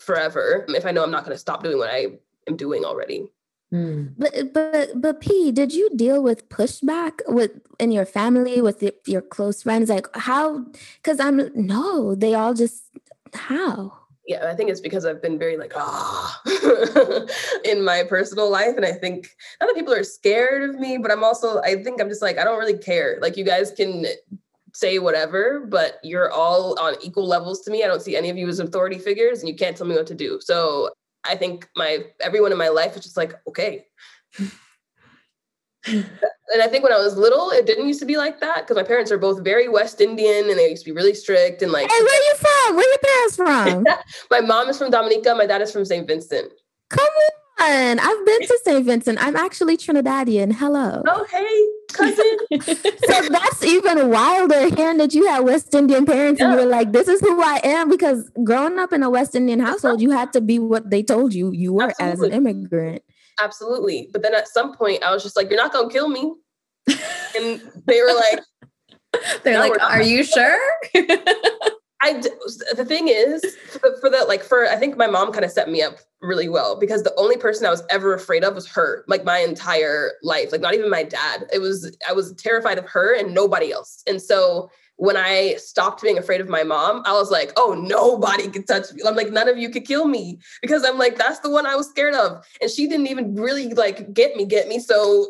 forever if I know I'm not going to stop doing what I am doing already. Hmm. But but but P, did you deal with pushback with in your family with your, your close friends? Like how? Because I'm no, they all just how yeah, I think it's because I've been very like, ah, in my personal life. And I think not that people are scared of me, but I'm also, I think I'm just like, I don't really care. Like, you guys can say whatever, but you're all on equal levels to me. I don't see any of you as authority figures and you can't tell me what to do. So I think my, everyone in my life is just like, okay and I think when I was little, it didn't used to be like that because my parents are both very West Indian and they used to be really strict and like. Hey, where are you from? Where are your parents from? my mom is from Dominica. My dad is from St. Vincent. Come on, I've been to St. Vincent. I'm actually Trinidadian. Hello. Oh, hey, cousin. so that's even wilder. Hearing that you had West Indian parents yeah. and you were like, "This is who I am," because growing up in a West Indian household, you had to be what they told you you were Absolutely. as an immigrant. Absolutely. But then at some point, I was just like, you're not going to kill me. and they were like, they're no, like, are you sure? I, the thing is, for the, for the, like, for, I think my mom kind of set me up really well because the only person I was ever afraid of was her, like my entire life, like not even my dad. It was, I was terrified of her and nobody else. And so when I stopped being afraid of my mom, I was like, oh, nobody can touch me. I'm like, none of you could kill me because I'm like, that's the one I was scared of. And she didn't even really like get me, get me. So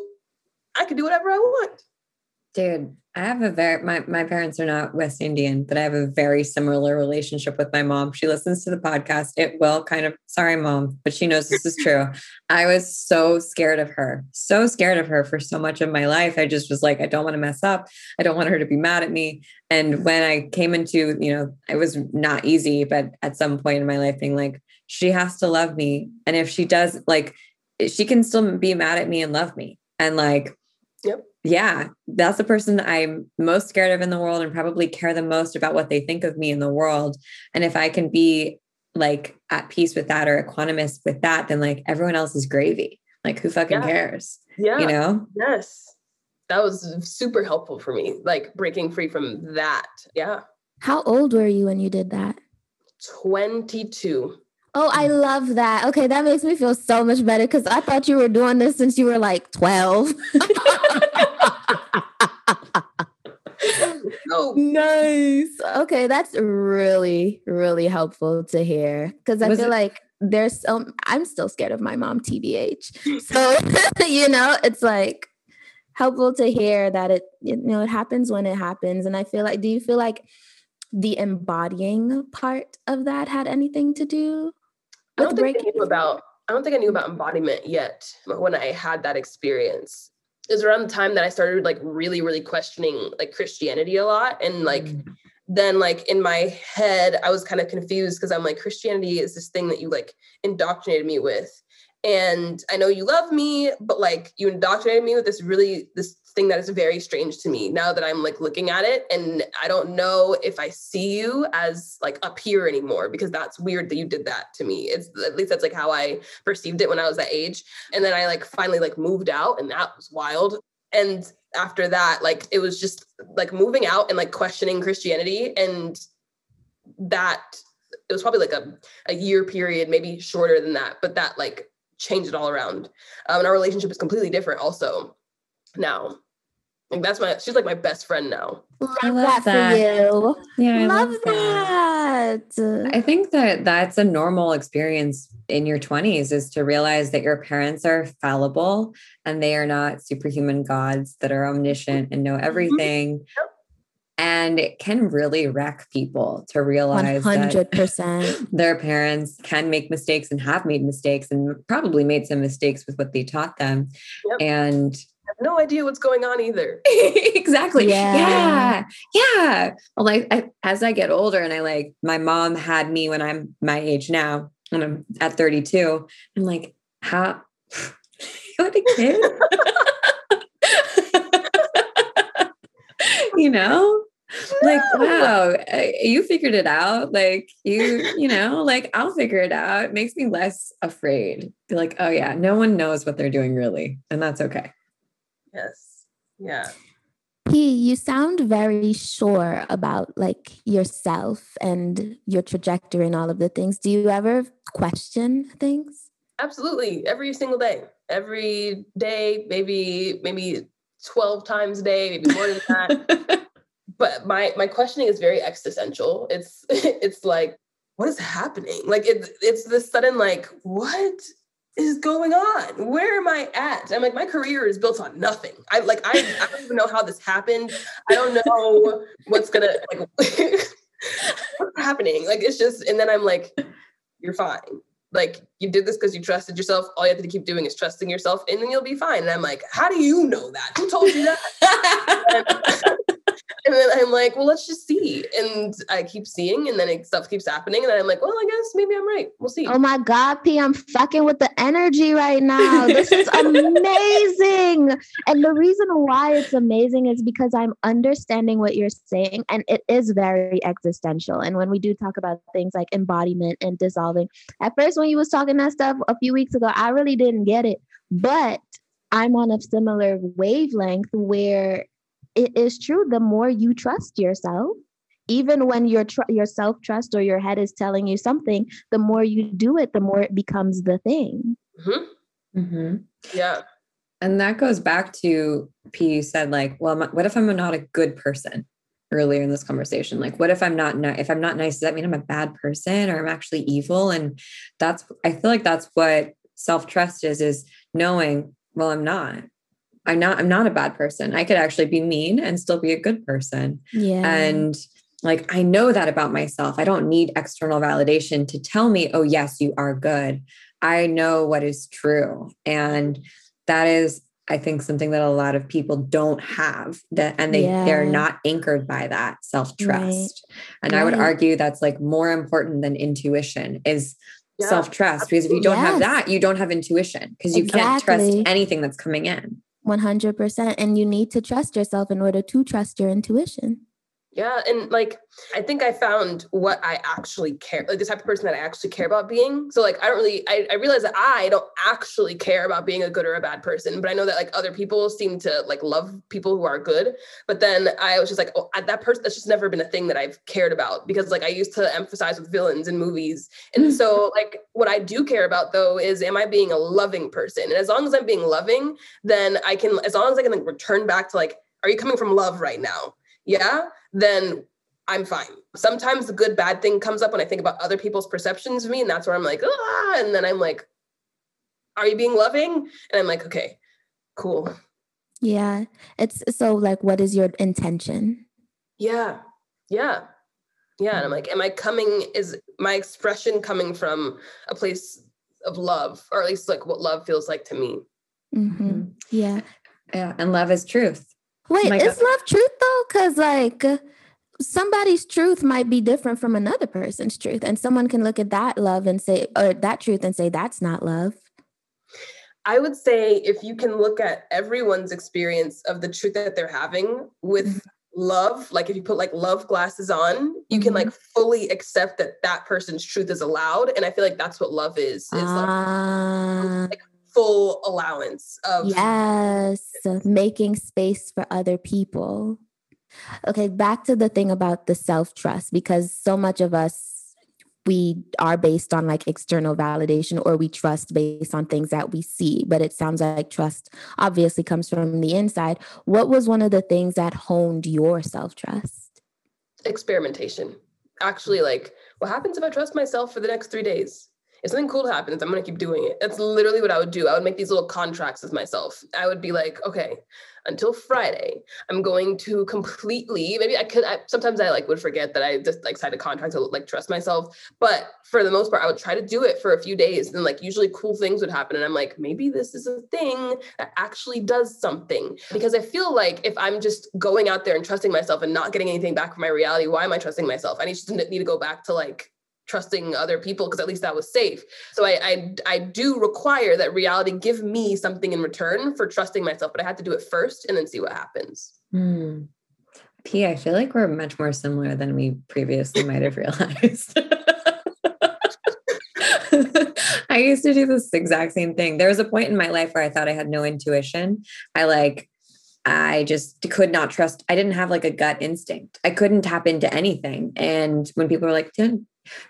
I could do whatever I want. Dude, I have a very my my parents are not West Indian, but I have a very similar relationship with my mom. She listens to the podcast. It will kind of sorry, mom, but she knows this is true. I was so scared of her, so scared of her for so much of my life. I just was like, I don't want to mess up. I don't want her to be mad at me. And when I came into, you know, it was not easy, but at some point in my life, being like, she has to love me. And if she does, like, she can still be mad at me and love me. And like, Yep. Yeah, that's the person I'm most scared of in the world and probably care the most about what they think of me in the world. And if I can be like at peace with that or equanimous with that, then like everyone else is gravy. Like who fucking Yeah. cares? Yeah. You know? Yes. That was super helpful for me, like breaking free from that. Yeah. How old were you when you did that? 22. Oh, I love that. Okay, that makes me feel so much better because I thought you were doing this since you were like 12. Oh, nice. Okay, that's really, really helpful to hear because I Was feel it- like there's some, I'm still scared of my mom, TBH. So, you know, it's like helpful to hear that it, you know, it happens when it happens. And I feel like, do you feel like the embodying part of that had anything to do I don't with think I knew about I don't think I knew about embodiment yet when I had that experience. It was around the time that I started like really, really questioning like Christianity a lot. And like Mm. then like in my head, I was kind of confused because I'm like, Christianity is this thing that you like indoctrinated me with. And I know you love me, but like you indoctrinated me with this really this thing that is very strange to me now that I'm like looking at it. And I don't know if I see you as like up here anymore because that's weird that you did that to me. It's at least that's like how I perceived it when I was that age. And then I like finally like moved out and that was wild. And after that, like it was just like moving out and like questioning Christianity and that it was probably like a, a year period, maybe shorter than that, but that like changed it all around. Um, and our relationship is completely different also now. Like that's my she's like my best friend now. I Love love that, that. for you. Yeah, I love, love that. that. I think that that's a normal experience in your 20s is to realize that your parents are fallible and they are not superhuman gods that are omniscient and know mm-hmm. everything. And it can really wreck people to realize that 100%. their parents can make mistakes and have made mistakes and probably made some mistakes with what they taught them. Yep. And I have no idea what's going on either. exactly. Yeah. Yeah. Yeah. Well, like I, as I get older and I like my mom had me when I'm my age now, and I'm at 32, I'm like, how you had a kid? you know? Like, wow, uh, you figured it out. Like, you, you know, like I'll figure it out. It makes me less afraid. Be like, oh, yeah, no one knows what they're doing really. And that's okay. Yes. Yeah. P, you sound very sure about like yourself and your trajectory and all of the things. Do you ever question things? Absolutely. Every single day. Every day, maybe maybe 12 times a day, maybe more than that. but my my questioning is very existential. It's it's like, what is happening? Like it's it's this sudden like, what is going on? Where am I at? I'm like, my career is built on nothing. I like I, I don't even know how this happened. I don't know what's gonna like what's happening. Like it's just, and then I'm like, you're fine. Like you did this because you trusted yourself. All you have to keep doing is trusting yourself, and then you'll be fine. And I'm like, how do you know that? Who told you that? and then I'm like, well, let's just see. And I keep seeing, and then it, stuff keeps happening. And then I'm like, well, I guess maybe I'm right. We'll see. Oh my God, P, I'm fucking with the energy right now. This is amazing. And the reason why it's amazing is because I'm understanding what you're saying, and it is very existential. And when we do talk about things like embodiment and dissolving, at first, when you was talking that stuff a few weeks ago, I really didn't get it. But I'm on a similar wavelength where it is true. The more you trust yourself, even when your tr- your self trust or your head is telling you something, the more you do it, the more it becomes the thing. Mhm. Mhm. Yeah. And that goes back to P. You said like, well, what if I'm not a good person? Earlier in this conversation, like, what if I'm not ni- if I'm not nice? Does that mean I'm a bad person or I'm actually evil? And that's I feel like that's what self trust is: is knowing, well, I'm not. I'm not. I'm not a bad person. I could actually be mean and still be a good person. Yeah. And like, I know that about myself. I don't need external validation to tell me, oh, yes, you are good. I know what is true. And that is, I think, something that a lot of people don't have that, and they, they're not anchored by that self trust. Right. And I would argue that's like more important than intuition is yeah. self trust. Because if you don't yes. have that, you don't have intuition because you exactly. can't trust anything that's coming in. 100%. And you need to trust yourself in order to trust your intuition. Yeah. And like, I think I found what I actually care, like the type of person that I actually care about being. So, like, I don't really, I, I realize that I don't actually care about being a good or a bad person, but I know that like other people seem to like love people who are good. But then I was just like, oh, that person, that's just never been a thing that I've cared about because like I used to emphasize with villains in movies. And so, like, what I do care about though is, am I being a loving person? And as long as I'm being loving, then I can, as long as I can like return back to like, are you coming from love right now? Yeah, then I'm fine. Sometimes the good bad thing comes up when I think about other people's perceptions of me, and that's where I'm like, ah, and then I'm like, are you being loving? And I'm like, okay, cool. Yeah. It's so like, what is your intention? Yeah. Yeah. Yeah. And I'm like, am I coming, is my expression coming from a place of love, or at least like what love feels like to me? Mm-hmm. Yeah. Yeah. And love is truth. Wait, oh is love truth though? Because like somebody's truth might be different from another person's truth, and someone can look at that love and say, or that truth and say that's not love. I would say if you can look at everyone's experience of the truth that they're having with mm-hmm. love, like if you put like love glasses on, you can like mm-hmm. fully accept that that person's truth is allowed, and I feel like that's what love is. Is uh, like full allowance of yes making space for other people okay back to the thing about the self trust because so much of us we are based on like external validation or we trust based on things that we see. But it sounds like trust obviously comes from the inside. What was one of the things that honed your self trust experimentation. Actually like what happens if i trust myself for the next 3 days if something cool happens, I'm to keep doing it. That's literally what I would do. I would make these little contracts with myself. I would be like, okay, until Friday, I'm going to completely, maybe I could, I, sometimes I like would forget that I just like signed a contract to like trust myself. But for the most part, I would try to do it for a few days and like usually cool things would happen. And I'm like, maybe this is a thing that actually does something. Because I feel like if I'm just going out there and trusting myself and not getting anything back from my reality, why am I trusting myself? I need to, need to go back to like trusting other people because at least that was safe. So I, I I do require that reality give me something in return for trusting myself, but I had to do it first and then see what happens. Hmm. P, I feel like we're much more similar than we previously might have realized. I used to do this exact same thing. There was a point in my life where I thought I had no intuition. I like I just could not trust. I didn't have like a gut instinct. I couldn't tap into anything. And when people were like,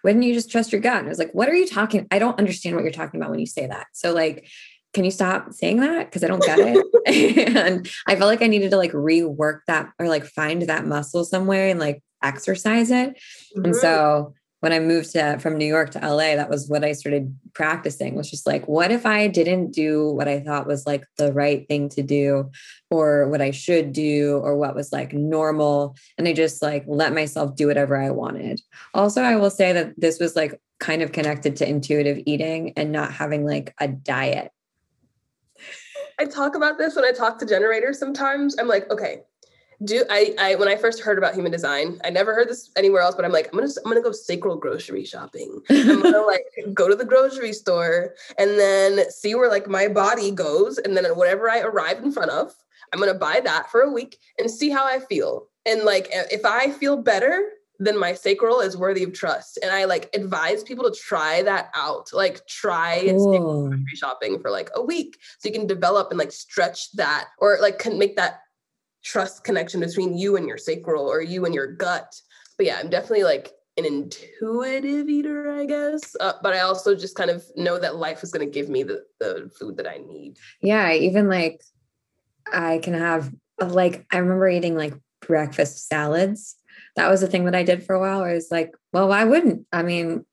wouldn't you just trust your gut? And I was like, what are you talking? I don't understand what you're talking about when you say that. So like, can you stop saying that? Because I don't get it. and I felt like I needed to like rework that or like find that muscle somewhere and like exercise it. Mm-hmm. And so when I moved to from New York to LA, that was what I started practicing was just like, what if I didn't do what I thought was like the right thing to do or what I should do or what was like normal. And I just like let myself do whatever I wanted. Also, I will say that this was like kind of connected to intuitive eating and not having like a diet. I talk about this when I talk to generators sometimes. I'm like, okay, do I, I when I first heard about human design, I never heard this anywhere else, but I'm like, I'm gonna I'm gonna go sacral grocery shopping. I'm gonna like go to the grocery store and then see where like my body goes, and then whatever I arrive in front of, I'm gonna buy that for a week and see how I feel. And like if I feel better, then my sacral is worthy of trust. And I like advise people to try that out. Like try cool. grocery shopping for like a week so you can develop and like stretch that or like can make that trust connection between you and your sacral or you and your gut. But yeah, I'm definitely like an intuitive eater, I guess. Uh, but I also just kind of know that life is going to give me the, the food that I need. Yeah, even like I can have like I remember eating like breakfast salads. That was the thing that I did for a while. Where I was like, well, why wouldn't? I mean,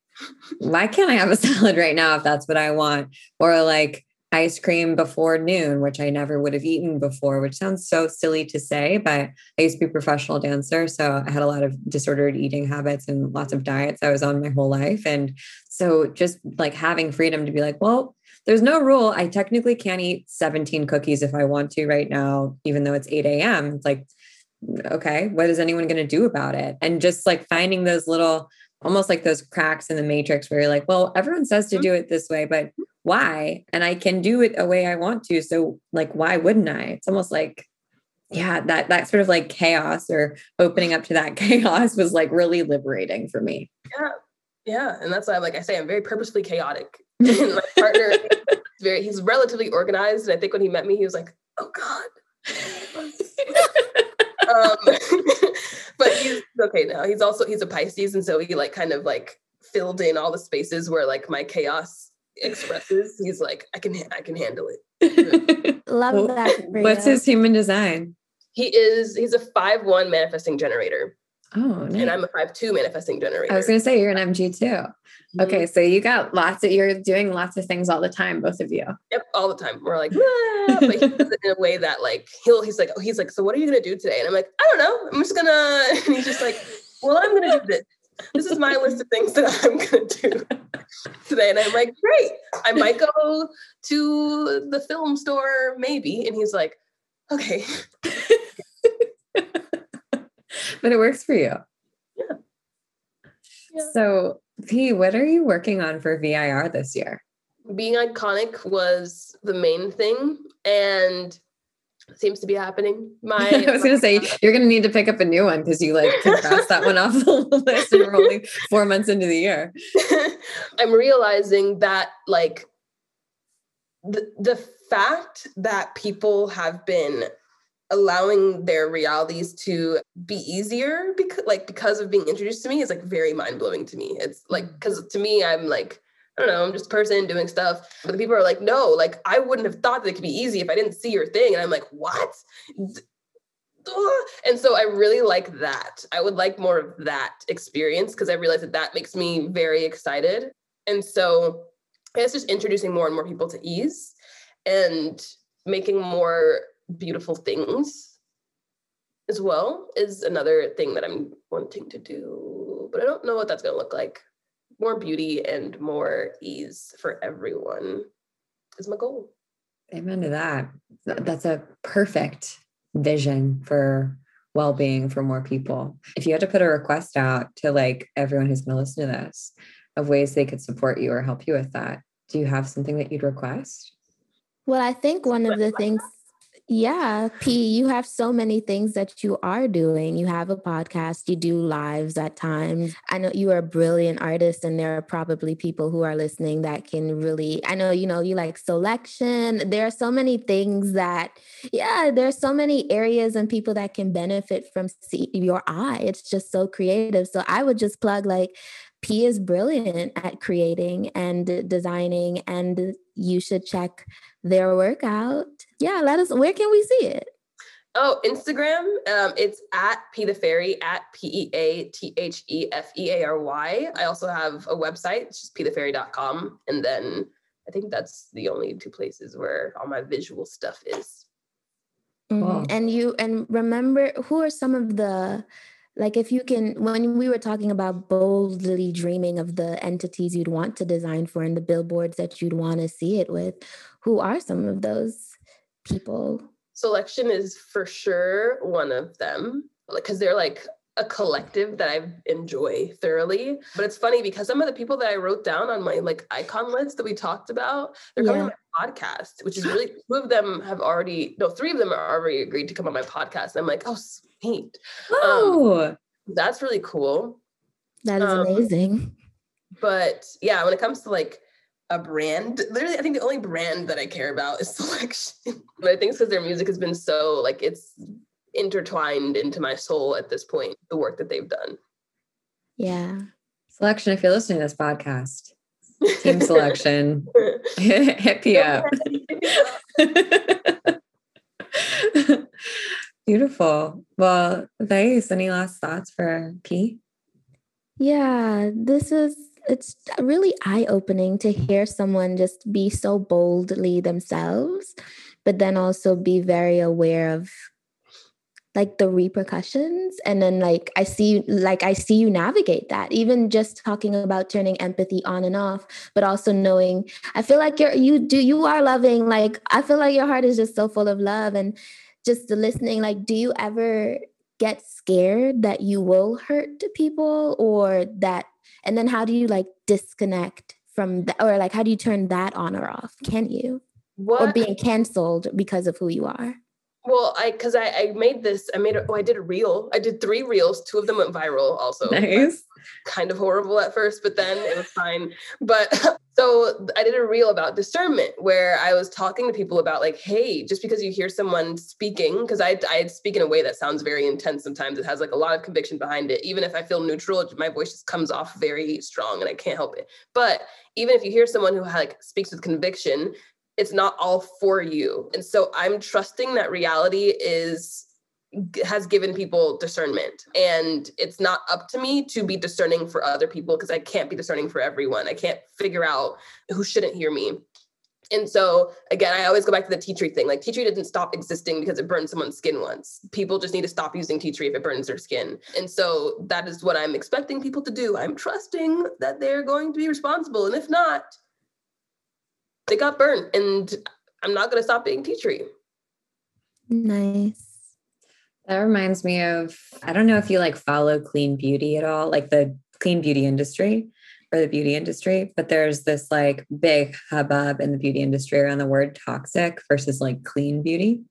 why can't I have a salad right now if that's what I want? Or like ice cream before noon, which I never would have eaten before, which sounds so silly to say, but I used to be a professional dancer. So I had a lot of disordered eating habits and lots of diets I was on my whole life. And so just like having freedom to be like, well, there's no rule. I technically can't eat 17 cookies if I want to right now, even though it's 8 a.m. It's like, okay, what is anyone going to do about it? And just like finding those little almost like those cracks in the matrix where you're like, well, everyone says to mm-hmm. do it this way, but why? And I can do it a way I want to. So like, why wouldn't I? It's almost like, yeah, that that sort of like chaos or opening up to that chaos was like really liberating for me. Yeah. Yeah. And that's why like I say I'm very purposefully chaotic. my partner very he's relatively organized. And I think when he met me, he was like, oh God. um, but he's okay now. He's also he's a Pisces, and so he like kind of like filled in all the spaces where like my chaos expresses. He's like, I can I can handle it. Love that. What's his human design? He is he's a five one manifesting generator. Oh, nice. and I'm a five two manifesting generator. I was going to say you're an MG too. Mm-hmm. Okay, so you got lots of you're doing lots of things all the time, both of you. Yep, all the time. We're like, ah, but he does it in a way that like he'll he's like oh, he's like so what are you going to do today? And I'm like I don't know. I'm just gonna. And he's just like, well, I'm going to do this. This is my list of things that I'm going to do today. And I'm like, great. I might go to the film store maybe. And he's like, okay. but it works for you. Yeah. yeah. So, P, what are you working on for VIR this year? Being iconic was the main thing, and seems to be happening. My I was going to say you're going to need to pick up a new one because you like cross that one off the list, and we're only four months into the year. I'm realizing that like the the fact that people have been allowing their realities to be easier because like because of being introduced to me is like very mind-blowing to me it's like mm. because to me i'm like i don't know i'm just a person doing stuff. But the people are like no like i wouldn't have thought that it could be easy if i didn't see your thing. And i'm like what? And so i really like that. I would like more of that experience because i realize that that makes me very excited. And so it's just introducing more and more people to ease and making more beautiful things as well is another thing that I'm wanting to do, but I don't know what that's going to look like. More beauty and more ease for everyone is my goal. Amen to that. That's a perfect vision for well-being for more people. If you had to put a request out to like everyone who's going to listen to this of ways they could support you or help you with that, do you have something that you'd request? Well, I think one of the things yeah, P, you have so many things that you are doing. You have a podcast, you do lives at times. I know you are a brilliant artist, and there are probably people who are listening that can really, I know, you know, you like Soulection. There are so many things that, yeah, there's so many areas and people that can benefit from see your eye. It's just so creative. So I would just plug like P is brilliant at creating and designing, and you should check their workout. Yeah, let us. Where can we see it? Oh, Instagram. Um, it's at P the Fairy at P E A T H E F E A R Y. I also have a website, it's just pthefairy.com. And then I think that's the only two places where all my visual stuff is. Mm-hmm. And you and remember who are some of the like if you can when we were talking about boldly dreaming of the entities you'd want to design for and the billboards that you'd want to see it with who are some of those people Soulection is for sure one of them because they're like a collective that I enjoy thoroughly. But it's funny because some of the people that I wrote down on my like icon list that we talked about, they're coming yeah. on my podcast, which is really two of them have already no, three of them are already agreed to come on my podcast. And I'm like, oh. Um, oh, um, that's really cool. That is um, amazing. But yeah, when it comes to like a brand, literally, I think the only brand that I care about is Soulection. but I think because their music has been so like it's intertwined into my soul at this point, the work that they've done. Yeah. Soulection, if you're listening to this podcast, team Soulection, hit me up. Beautiful. Well, Thais, any last thoughts for P? Yeah, this is it's really eye-opening to hear someone just be so boldly themselves, but then also be very aware of like the repercussions. And then like i see like i see you navigate that even just talking about turning empathy on and off but also knowing i feel like you're you do you are loving like i feel like your heart is just so full of love and just listening. Like do you ever get scared that you will hurt people or that and then how do you like disconnect from that or like how do you turn that on or off can you what? or being canceled because of who you are well, I because I, I made this, I made a, oh, I did a reel. I did three reels. Two of them went viral also. Nice. Kind of horrible at first, but then it was fine. But so I did a reel about discernment where I was talking to people about like, hey, just because you hear someone speaking, because I I speak in a way that sounds very intense sometimes. It has like a lot of conviction behind it. Even if I feel neutral, my voice just comes off very strong and I can't help it. But even if you hear someone who like speaks with conviction, it's not all for you. And so I'm trusting that reality is has given people discernment and it's not up to me to be discerning for other people because I can't be discerning for everyone. I can't figure out who shouldn't hear me. And so again, I always go back to the tea tree thing. Like tea tree didn't stop existing because it burned someone's skin once. People just need to stop using tea tree if it burns their skin. And so that is what I'm expecting people to do. I'm trusting that they're going to be responsible. And if not, they got burnt and I'm not gonna stop being tea tree. Nice. That reminds me of I don't know if you like follow clean beauty at all, like the clean beauty industry or the beauty industry, but there's this like big hubbub in the beauty industry around the word toxic versus like clean beauty.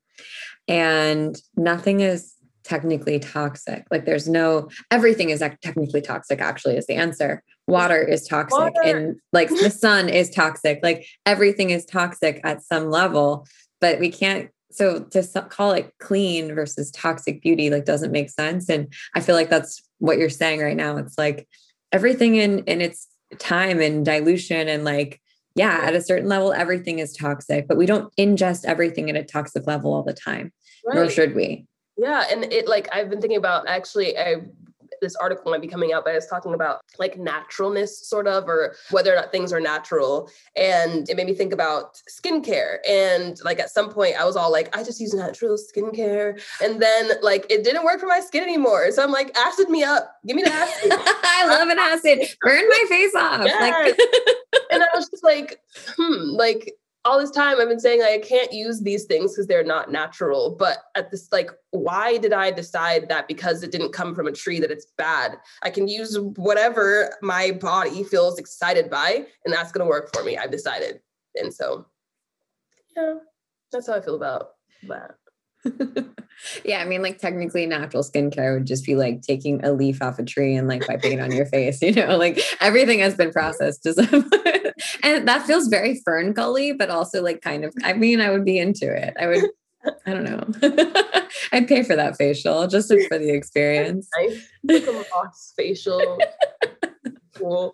And nothing is technically toxic. Like there's no everything is technically toxic actually is the answer. Water is toxic Water. and like the sun is toxic. Like everything is toxic at some level, but we can't so to call it clean versus toxic beauty like doesn't make sense and I feel like that's what you're saying right now. It's like everything in in its time and dilution and like yeah, at a certain level everything is toxic, but we don't ingest everything at a toxic level all the time. Right. Nor should we. Yeah, and it like I've been thinking about actually I this article might be coming out, but I was talking about like naturalness, sort of, or whether or not things are natural. And it made me think about skincare. And like at some point, I was all like, I just use natural skincare. And then like it didn't work for my skin anymore. So I'm like, acid me up. Give me the acid. I love an acid. Burn my face off. Yes. Like and I was just like, hmm, like all this time I've been saying like, I can't use these things because they're not natural. But at this, like, why did I decide that because it didn't come from a tree that it's bad? I can use whatever my body feels excited by, and that's gonna work for me. I've decided. And so yeah, that's how I feel about that. yeah, I mean, like technically, natural skincare would just be like taking a leaf off a tree and like wiping it on your face. You know, like everything has been processed to some, and that feels very FernGully, but also like kind of. I mean, I would be into it. I would. I don't know. I'd pay for that facial just for the experience. Nice. Like a moss facial. cool.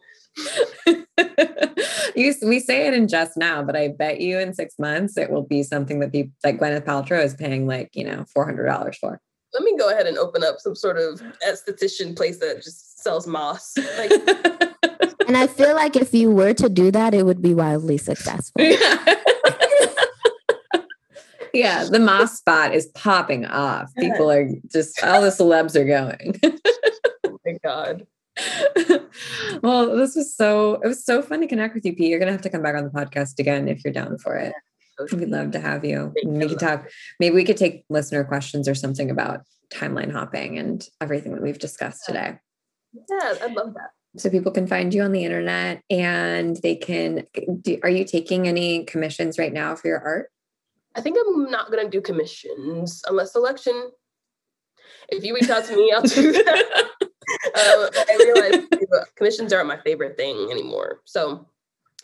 you, we say it in just now, but I bet you in six months it will be something that people like Gwyneth Paltrow is paying like, you know, $400 for. Let me go ahead and open up some sort of esthetician place that just sells moss. Like, and I feel like if you were to do that, it would be wildly successful. yeah, the moss spot is popping off. People are just all the celebs are going. oh my god. well, this was so it was so fun to connect with you, Pete. You're gonna have to come back on the podcast again if you're down for it. We'd love to have you. We could talk. Maybe we could take listener questions or something about timeline hopping and everything that we've discussed today. Yeah, I'd love that. So people can find you on the internet and they can. Do, are you taking any commissions right now for your art? I think I'm not gonna do commissions unless election. If you reach out to me, I'll do that. um, I realized commissions aren't my favorite thing anymore. So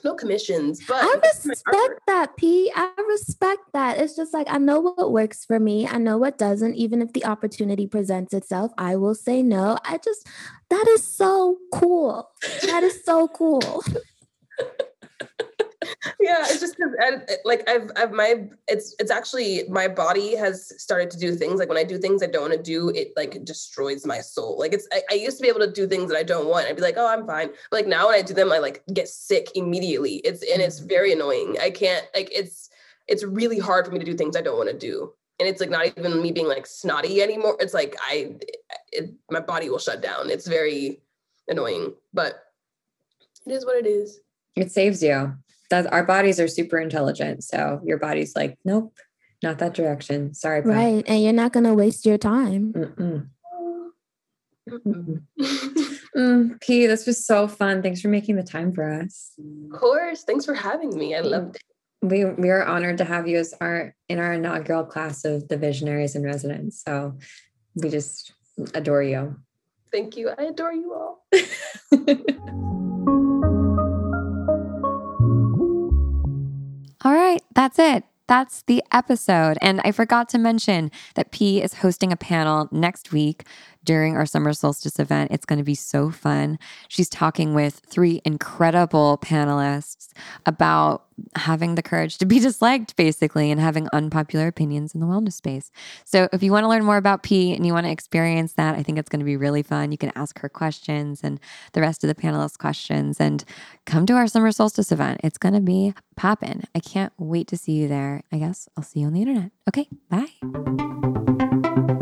no commissions, but I respect that, P. I respect that. It's just like I know what works for me. I know what doesn't. Even if the opportunity presents itself, I will say no. I just that is so cool. That is so cool. yeah it's just because and eh, like I've, I've my it's it's actually my body has started to do things like when i do things i don't want to do it like destroys my soul. Like it's I, I, used to be able to do things that i don't want. I'd be like oh i'm fine. But like now when i do them i like get sick immediately. It's and it's mm-hmm. very annoying. I can't like it's it's really hard for me to do things i don't want to do. And it's like not even me being like snotty anymore. It's like i eh, it, my body will shut down. It's very annoying but it is what it is. It saves you that our bodies are super intelligent. So your body's like, nope, not that direction. Sorry. Right. And you're not going to waste your time. Mm-mm. Mm, P, this was so fun. Thanks for making the time for us. Of course. Thanks for having me. I loved it. We we are honored to have you as our in our inaugural class of the visionaries and residents. So we just adore you. Thank you. I adore you all. all right, that's it that's the episode. And I forgot to mention that P is hosting a panel next week during our summer solstice event. It's going to be so fun. She's talking with three incredible panelists about having the courage to be disliked, basically, and having unpopular opinions in the wellness space. So, if you want to learn more about P and you want to experience that, I think it's going to be really fun. You can ask her questions and the rest of the panelists questions and come to our summer solstice event. It's going to be popping. I can't wait to see you there. I guess I'll see you on the internet. Okay, bye.